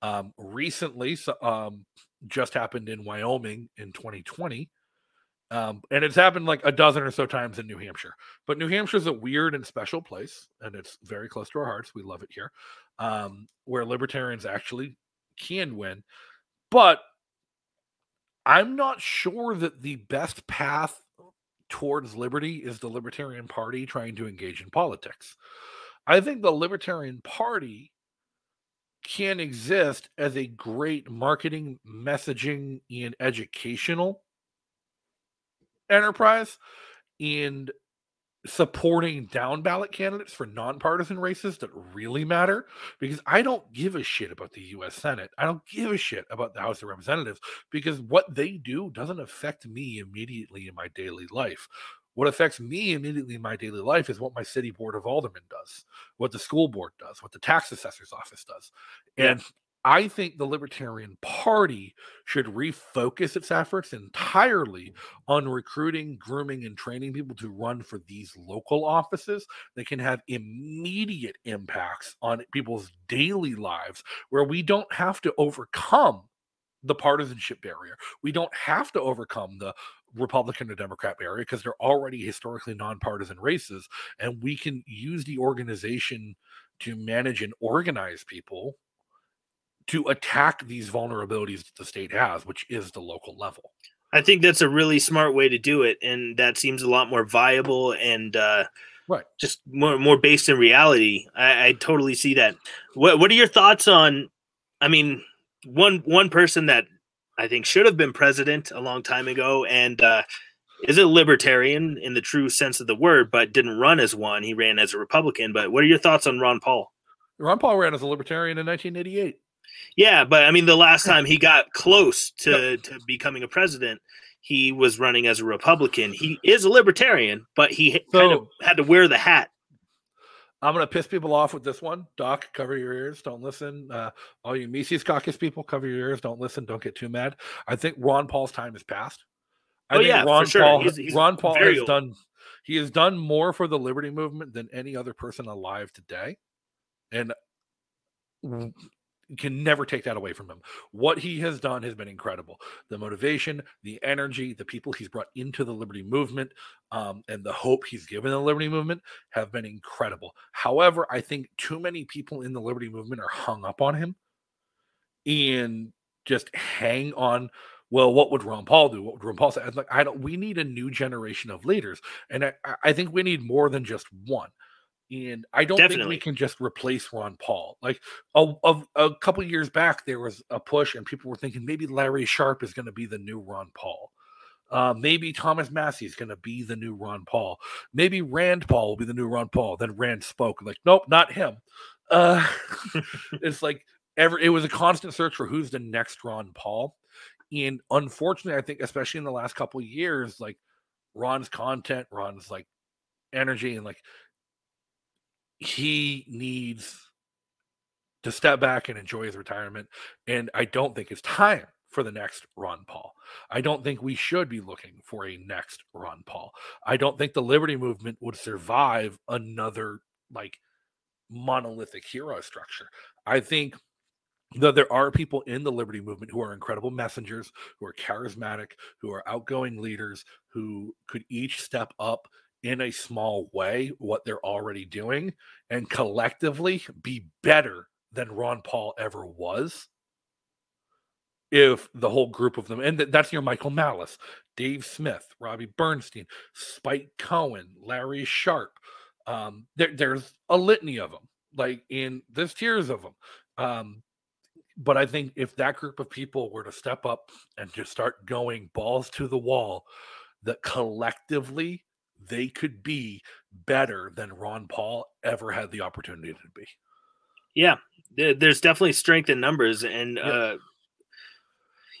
Um, recently, so, um, just happened in Wyoming in 2020. Um, and it's happened like a dozen or so times in New Hampshire. But New Hampshire is a weird and special place, and it's very close to our hearts. We love it here, um, where libertarians actually can win. But I'm not sure that the best path towards liberty is the Libertarian Party trying to engage in politics. I think the Libertarian Party can exist as a great marketing, messaging, and educational enterprise and supporting down ballot candidates for nonpartisan races that really matter because I don't give a shit about the US Senate. I don't give a shit about the House of Representatives because what they do doesn't affect me immediately in my daily life. What affects me immediately in my daily life is what my city board of aldermen does, what the school board does, what the tax assessor's office does. And. I think the Libertarian Party should refocus its efforts entirely mm-hmm. on recruiting, grooming, and training people to run for these local offices that can have immediate impacts on people's daily lives where we don't have to overcome the partisanship barrier. We don't have to overcome the Republican or Democrat barrier because they're already historically nonpartisan races. And we can use the organization to manage and organize people to attack these vulnerabilities that the state has, which is the local level. I think that's a really smart way to do it, and that seems a lot more viable and uh, right, just more more based in reality. I, I totally see that. What What are your thoughts on? I mean, one one person that I think should have been president a long time ago, and uh, is a libertarian in the true sense of the word, but didn't run as one. He ran as a Republican. But what are your thoughts on Ron Paul? Ron Paul ran as a libertarian in 1988. Yeah, but I mean, the last time he got close to, to becoming a president, he was running as a Republican. He is a libertarian, but he so, kind of had to wear the hat. I'm going to piss people off with this one. Doc, cover your ears. Don't listen. Uh, all you Mises Caucus people, cover your ears. Don't listen. Don't get too mad. I think Ron Paul's time has passed. I oh, think yeah, Ron sure. Paul, he's, he's Ron Paul has old. done. He has done more for the liberty movement than any other person alive today, and can never take that away from him. What he has done has been incredible. The motivation, the energy, the people he's brought into the liberty movement, um, and the hope he's given the liberty movement have been incredible. However, I think too many people in the liberty movement are hung up on him and just hang on. Well, what would Ron Paul do? What would Ron Paul say? I'm like, I don't. We need a new generation of leaders, and I, I think we need more than just one. And I don't Definitely. think we can just replace Ron Paul. Like a, a, a couple years back, there was a push, and people were thinking maybe Larry Sharpe is going to be the new Ron Paul. Uh, maybe Thomas Massie is going to be the new Ron Paul. Maybe Rand Paul will be the new Ron Paul. Then Rand spoke like, nope, not him. Uh, it's like every. It was a constant search for who's the next Ron Paul, and unfortunately, I think especially in the last couple years, like Ron's content, Ron's like energy, and like he needs to step back and enjoy his retirement. And I don't think it's time for the next Ron Paul. I don't think we should be looking for a next Ron Paul. I don't think the Liberty Movement would survive another like monolithic hero structure. I think that there are people in the Liberty Movement who are incredible messengers, who are charismatic, who are outgoing leaders, who could each step up in a small way what they're already doing and collectively be better than Ron Paul ever was. If the whole group of them, and that's your Michael Malice, Dave Smith, Robbie Bernstein, Spike Cohen, Larry Sharpe. um, there, there's a litany of them, like in there's tiers of them. Um, but I think if that group of people were to step up and just start going balls to the wall, that collectively they could be better than Ron Paul ever had the opportunity to be. Yeah, there's definitely strength in numbers, and yeah. uh,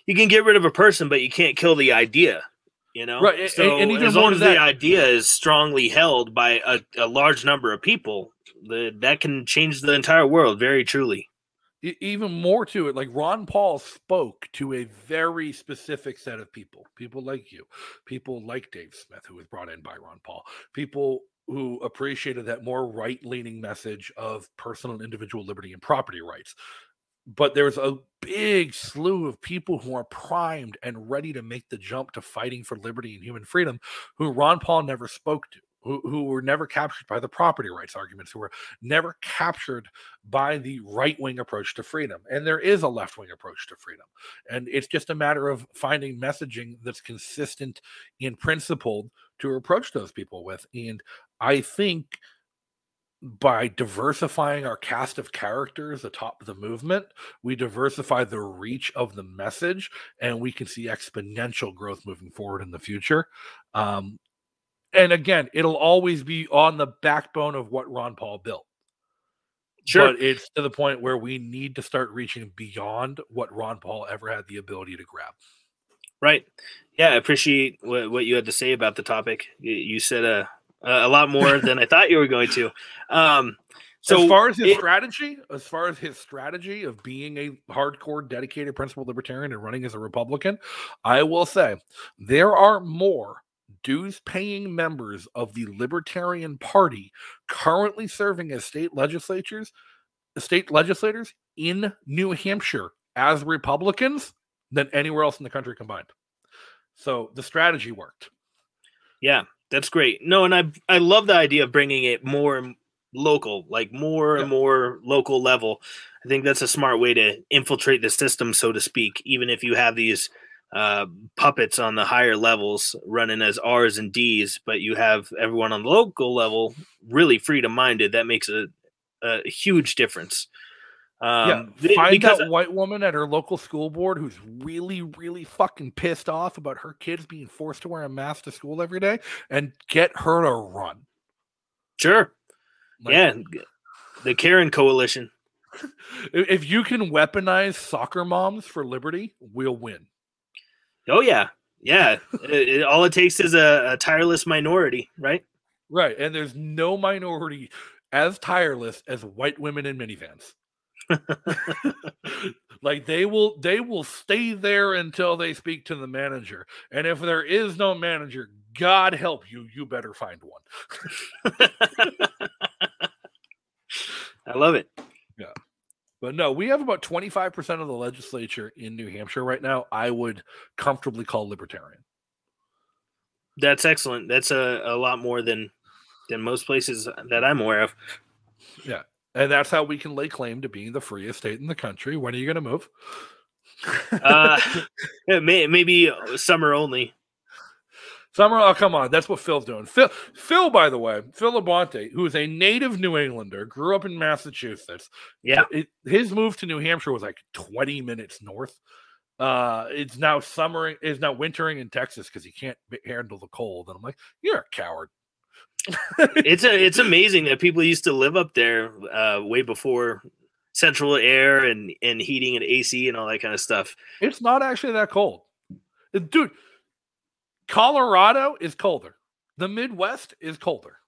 you can get rid of a person, but you can't kill the idea. You know, right? So and, and as long as that, the idea is strongly held by a, a large number of people, the, that can change the entire world. Very truly even more to it like ron paul spoke to a very specific set of people people like you people like dave smith who was brought in by ron paul people who appreciated that more right-leaning message of personal and individual liberty and property rights but there's a big slew of people who are primed and ready to make the jump to fighting for liberty and human freedom who Ron Paul never spoke to. Who, who were never captured by the property rights arguments, who were never captured by the right wing approach to freedom. And there is a left wing approach to freedom. And it's just a matter of finding messaging that's consistent in principle to approach those people with. And I think by diversifying our cast of characters atop the movement, we diversify the reach of the message, and we can see exponential growth moving forward in the future. Um, and again, it'll always be on the backbone of what Ron Paul built. Sure. But it's to the point where we need to start reaching beyond what Ron Paul ever had the ability to grab. Right. Yeah, I appreciate what, what you had to say about the topic. You, said a a lot more than I thought you were going to. Um, so as far as his it- strategy, as far as his strategy of being a hardcore, dedicated principled libertarian and running as a Republican, I will say there are more dues paying members of the Libertarian Party currently serving as state legislatures, state legislators in New Hampshire as Republicans than anywhere else in the country combined. So the strategy worked. Yeah, that's great. No, and I I love the idea of bringing it more local, like more and more local level. I think that's a smart way to infiltrate the system, so to speak. Even if you have these uh, puppets on the higher levels running as R's and D's, but you have everyone on the local level really freedom minded. That makes a, a huge difference. Um, yeah, find because that white woman at her local school board who's really, really fucking pissed off about her kids being forced to wear a mask to school every day, and get her to run. sure, Like, yeah, the Karen Coalition. If you can weaponize soccer moms for liberty, we'll win. Oh yeah, yeah. it, it- all it takes is a, a tireless minority, right? Right, and there's no minority as tireless as white women in minivans. like they will they will stay there until they speak to the manager and if there is no manager god help you you better find one I love it. But no we have about 25% of the legislature in new hampshire right now i would comfortably call libertarian That's excellent. That's a, a lot more than than most places that I'm aware of. Yeah. And that's how we can lay claim to being the freest state in the country when are you going to move Uh, may, maybe summer only. Summer, oh come on, that's what Phil's doing. Phil, Phil, by the way, Phil Labonte, who is a native New Englander, grew up in Massachusetts. Yeah. it, his move to New Hampshire was like twenty minutes north. Uh, it's now summer, is now wintering in Texas because he can't handle the cold. And I'm like, you're a coward. It's a, it's amazing that people used to live up there uh, way before central air and and heating and AC and all that kind of stuff. It's not actually that cold, dude. Colorado is colder. The Midwest is colder.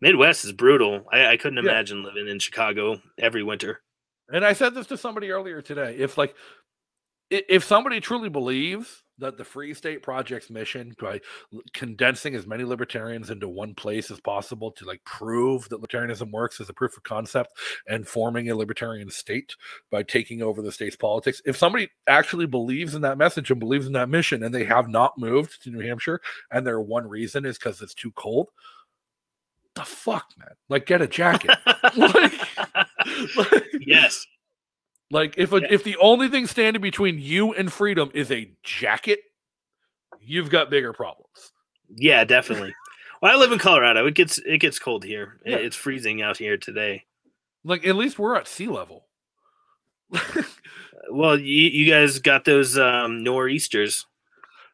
Midwest is brutal. I, I couldn't Yeah. imagine living in Chicago every winter. And I said this to somebody earlier today. If like if somebody truly believes that the Free State Project's mission by condensing as many libertarians into one place as possible to like prove that libertarianism works as a proof of concept and forming a libertarian state by taking over the state's politics, if somebody actually believes in that message and believes in that mission and they have not moved to New Hampshire and their one reason is because it's too cold, the fuck, man? Like, get a jacket. like, like- yes. Like if a, if the only thing standing between you and freedom is a jacket, you've got bigger problems. Yeah, definitely. Well, I live in Colorado. It gets it gets cold here. Yeah. It's freezing out here today. Like at least we're at sea level. Well, you, you guys got those um, nor'easters.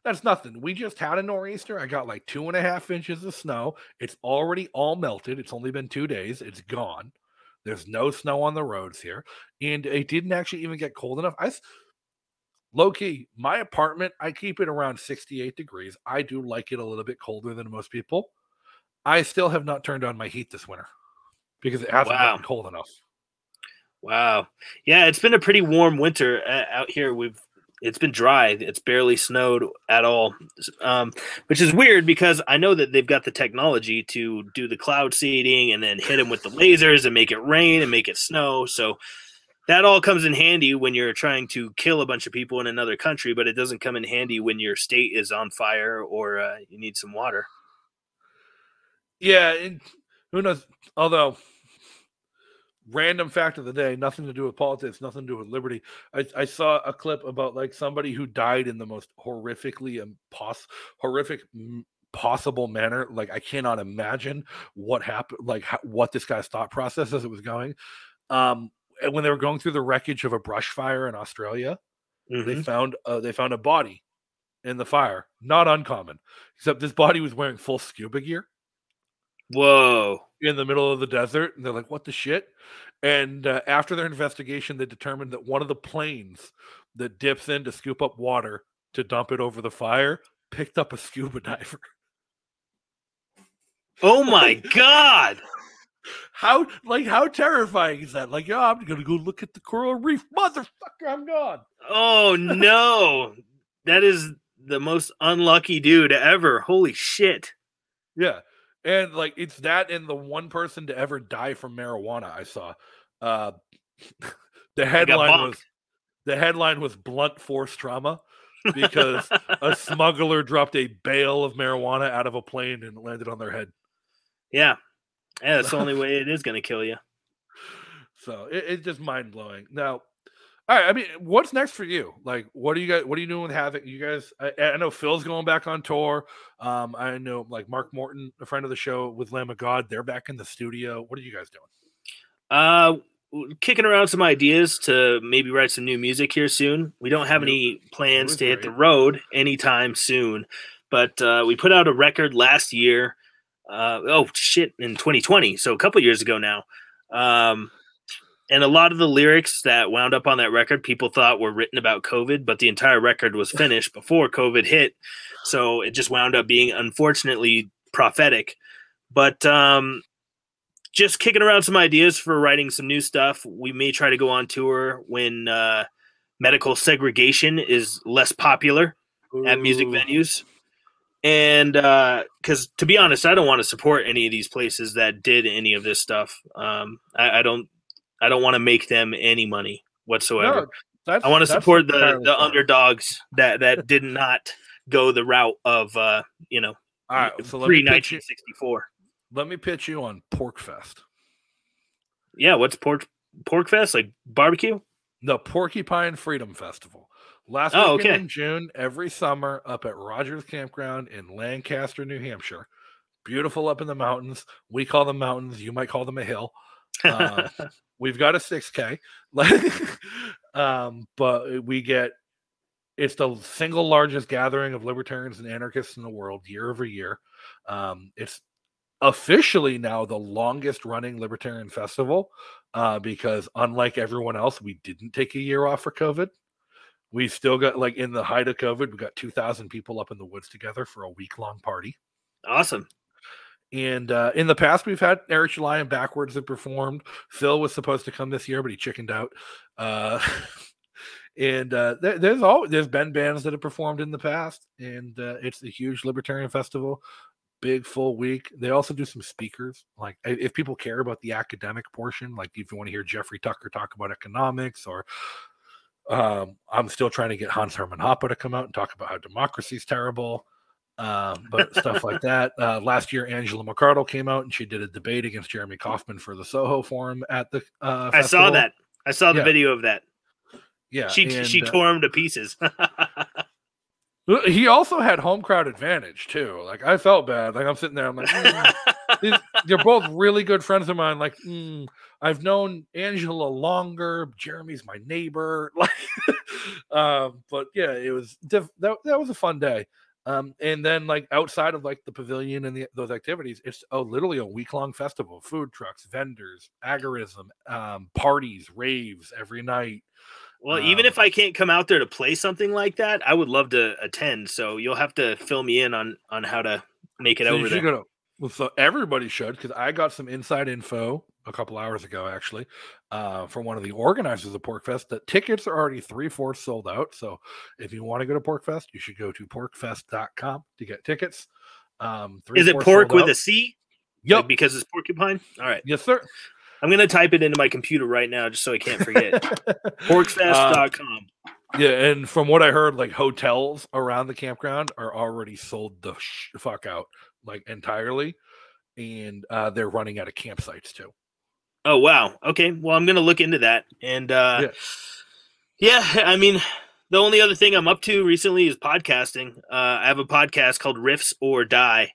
That's nothing. We just had a nor'easter. I got like two and a half inches of snow. It's already all melted. It's only been two days. It's gone. There's no snow on the roads here, and it didn't actually even get cold enough. I low key, my apartment. I keep it around 68 degrees. I do like it a little bit colder than most people. I still have not turned on my heat this winter because it hasn't Wow. gotten cold enough. Wow. Yeah, it's been a pretty warm winter uh, out here. We've it's been dry. It's barely snowed at all, um, which is weird because I know that they've got the technology to do the cloud seeding and then hit them with the lasers and make it rain and make it snow. So that all comes in handy when you're trying to kill a bunch of people in another country, but it doesn't come in handy when your state is on fire or uh, you need some water. Yeah, who knows? Although, random fact of the day, nothing to do with politics, nothing to do with liberty. I, I saw a clip about like somebody who died in the most horrifically impos- horrific possible manner. Like I cannot imagine what happened, like how, what this guy's thought process as it was going. Um, and when they were going through the wreckage of a brush fire in Australia, they Mhm. found uh, they found a body in the fire. Not uncommon, except this body was wearing full scuba gear Whoa. in the middle of the desert. And they're like, what the shit? And uh, after their investigation, they determined that one of the planes that dips in to scoop up water to dump it over the fire picked up a scuba diver. Oh my God. How like how terrifying is that? Like, yeah, I'm gonna go look at the coral reef, motherfucker. I'm gone. Oh no. that is the most unlucky dude ever. Holy shit. Yeah. And like it's that and the one person to ever die from marijuana I saw. Uh the headline was the headline was blunt force trauma because a smuggler dropped a bale of marijuana out of a plane and landed on their head. Yeah. Yeah, that's the only way it is going to kill you. So it, it's just mind blowing. Now, all right. I mean, what's next for you? Like, what are you guys? What are you doing with Havok? You guys? I, I know Phil's going back on tour. Um, I know like Mark Morton, a friend of the show with Lamb of God. They're back in the studio. What are you guys doing? Uh, kicking around some ideas to maybe write some new music here soon. We don't have any plans to hit the road anytime soon, but uh, we put out a record last year. Uh, oh shit, in 2020, so a couple years ago now. Um, and a lot of the lyrics that wound up on that record, people thought were written about COVID, but the entire record was finished before COVID hit, so it just wound up being unfortunately prophetic. But um, just kicking around some ideas for writing some new stuff. We may try to go on tour when uh, medical segregation is less popular at music venues. And because to be honest, I don't want to support any of these places that did any of this stuff. Um, I, I don't, I don't want to make them any money whatsoever. No, I want to support the the fine. underdogs that that did not go the route of uh, you know All right. So let pre me pitch you. nineteen sixty four. Let me pitch you on Pork Fest. Yeah, what's pork pork fest like barbecue? The Porcupine Freedom Festival. Last Oh, weekend okay. in June, every summer up at Rogers Campground in Lancaster, New Hampshire. Beautiful up in the mountains. We call them mountains. You might call them a hill. Uh, we've got a 6K. um, but we get it's the single largest gathering of libertarians and anarchists in the world year over year. Um, it's officially now the longest running libertarian festival uh, because unlike everyone else, we didn't take a year off for COVID. We still got like in the height of COVID, we got 2,000 people up in the woods together for a week long party. awesome. And uh, in the past, we've had Eric July and BackWordz that performed. Phil was supposed to come this year, but he chickened out. Uh, and uh, there, there's all there's been bands that have performed in the past, and uh, it's a huge libertarian festival, big full week. They also do some speakers. Like if people care about the academic portion, like if you want to hear Jeffrey Tucker talk about economics, or um, I'm still trying to get Hans Hermann Hoppe to come out and talk about how democracy is terrible um, but stuff like that. Uh, last year, Angela McArdle came out and she did a debate against Jeremy Kaufman for the Soho Forum at the. Uh, I saw that. I saw the Yeah. video of that. Yeah, She and, she uh, tore him to pieces. uh, He also had home crowd advantage too. Like I felt bad. Like I'm sitting there. I'm like, "Mm." These- they're both really good friends of mine. Like mm, I've known Angela longer. Jeremy's my neighbor. Like, um, but yeah, it was diff- that. That was a fun day. Um, and then like outside of like the pavilion and the, those activities, it's oh literally a week long festival. Food trucks, vendors, agorism, um, parties, raves every night. well, even Um, if I can't come out there to play something like that, I would love to attend. So you'll have to fill me in on on how to make it So over there. go to- well, so everybody should because I got some inside info a couple hours ago actually uh, from one of the organizers of Porkfest that tickets are already three fourths sold out. So if you want to go to Porkfest, you should go to porkfest.com to get tickets. Um, Is it pork with out. a C? Yep. Like, because it's porcupine. All right. Yes, sir. I'm gonna type it into my computer right now just so I can't forget. Porkfest.com. Yeah, and from what I heard, like hotels around the campground are already sold the sh- fuck out, like entirely, and uh, they're running out of campsites too. Oh wow. Okay. Well, I'm gonna look into that. And uh, yeah. yeah, I mean, the only other thing I'm up to recently is podcasting. Uh, I have a podcast called Riffs or Die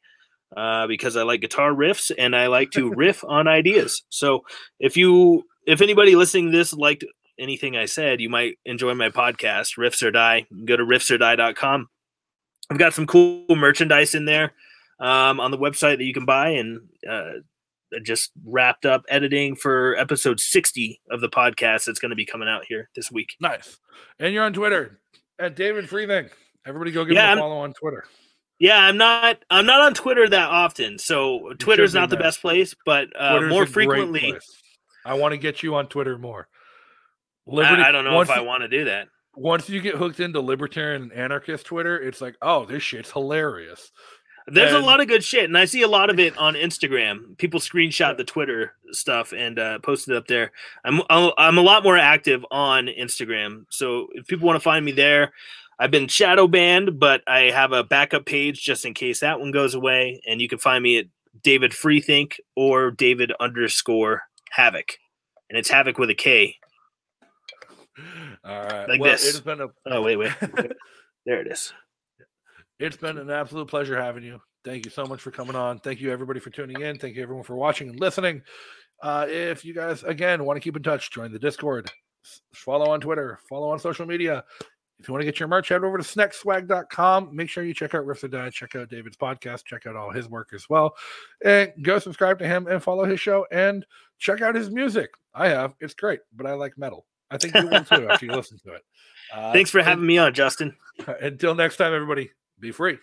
uh, because I like guitar riffs and I like to riff on ideas. So if you, if anybody listening to this liked anything I said, you might enjoy my podcast, Riffs or Die. Go to riffsordie.com. I've got some cool merchandise in there um, on the website that you can buy and uh, just wrapped up editing for episode 60 of the podcast that's going to be coming out here this week. Nice. And you're on Twitter at David Freething. Everybody go give yeah, him a follow on Twitter. Yeah, I'm not I'm not on Twitter that often. So Twitter's not the best place, but uh, more frequently I want to get you on Twitter more. Liberty, I, I don't know if I want to do that. Once you get hooked into libertarian and anarchist Twitter, it's like, oh, this shit's hilarious. There's and, a lot of good shit, and I see a lot of it on Instagram. People screenshot the Twitter stuff and uh, post it up there. I'm I'm a lot more active on Instagram, so if people want to find me there, I've been shadow banned, but I have a backup page just in case that one goes away, and you can find me at David Freethink or David underscore Havok, and it's Havok with a K. All right, like well, this. It's been a oh wait wait there it is. It's been an absolute pleasure having you. Thank you so much for coming on. Thank you, everybody, for tuning in. Thank you, everyone, for watching and listening. Uh, if you guys, again, want to keep in touch, join the Discord, follow on Twitter, follow on social media. If you want to get your merch, head over to snekswag.com. Make sure you check out Riffs or Die, check out David's podcast, check out all his work as well. And go subscribe to him and follow his show and check out his music. I have. It's great, but I like metal. I think you will too after you listen to it. Uh, Thanks for having and, me on, Justin. Until next time, everybody be free.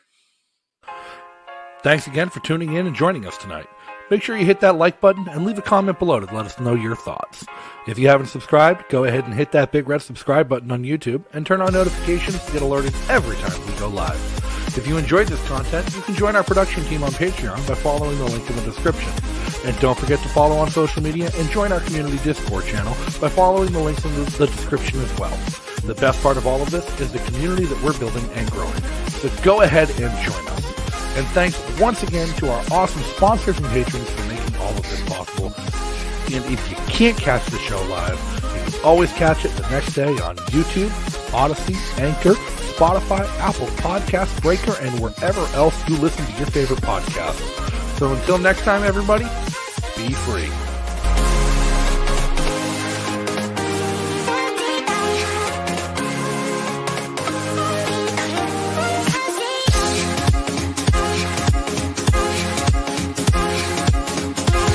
Thanks again for tuning in and joining us tonight. Make sure you hit that like button and leave a comment below to let us know your thoughts. If you haven't subscribed, go ahead and hit that big red subscribe button on YouTube and turn on notifications to get alerted every time we go live. If you enjoyed this content, you can join our production team on Patreon by following the link in the description. And don't forget to follow on social media and join our community Discord channel by following the links in the description as well. The best part of all of this is the community that we're building and growing. So go ahead and join us. And thanks once again to our awesome sponsors and patrons for making all of this possible. And if you can't catch the show live, you can always catch it the next day on YouTube, Odysee, Anchor, Spotify, Apple Podcast Breaker, and wherever else you listen to your favorite podcasts. So until next time, everybody, be free.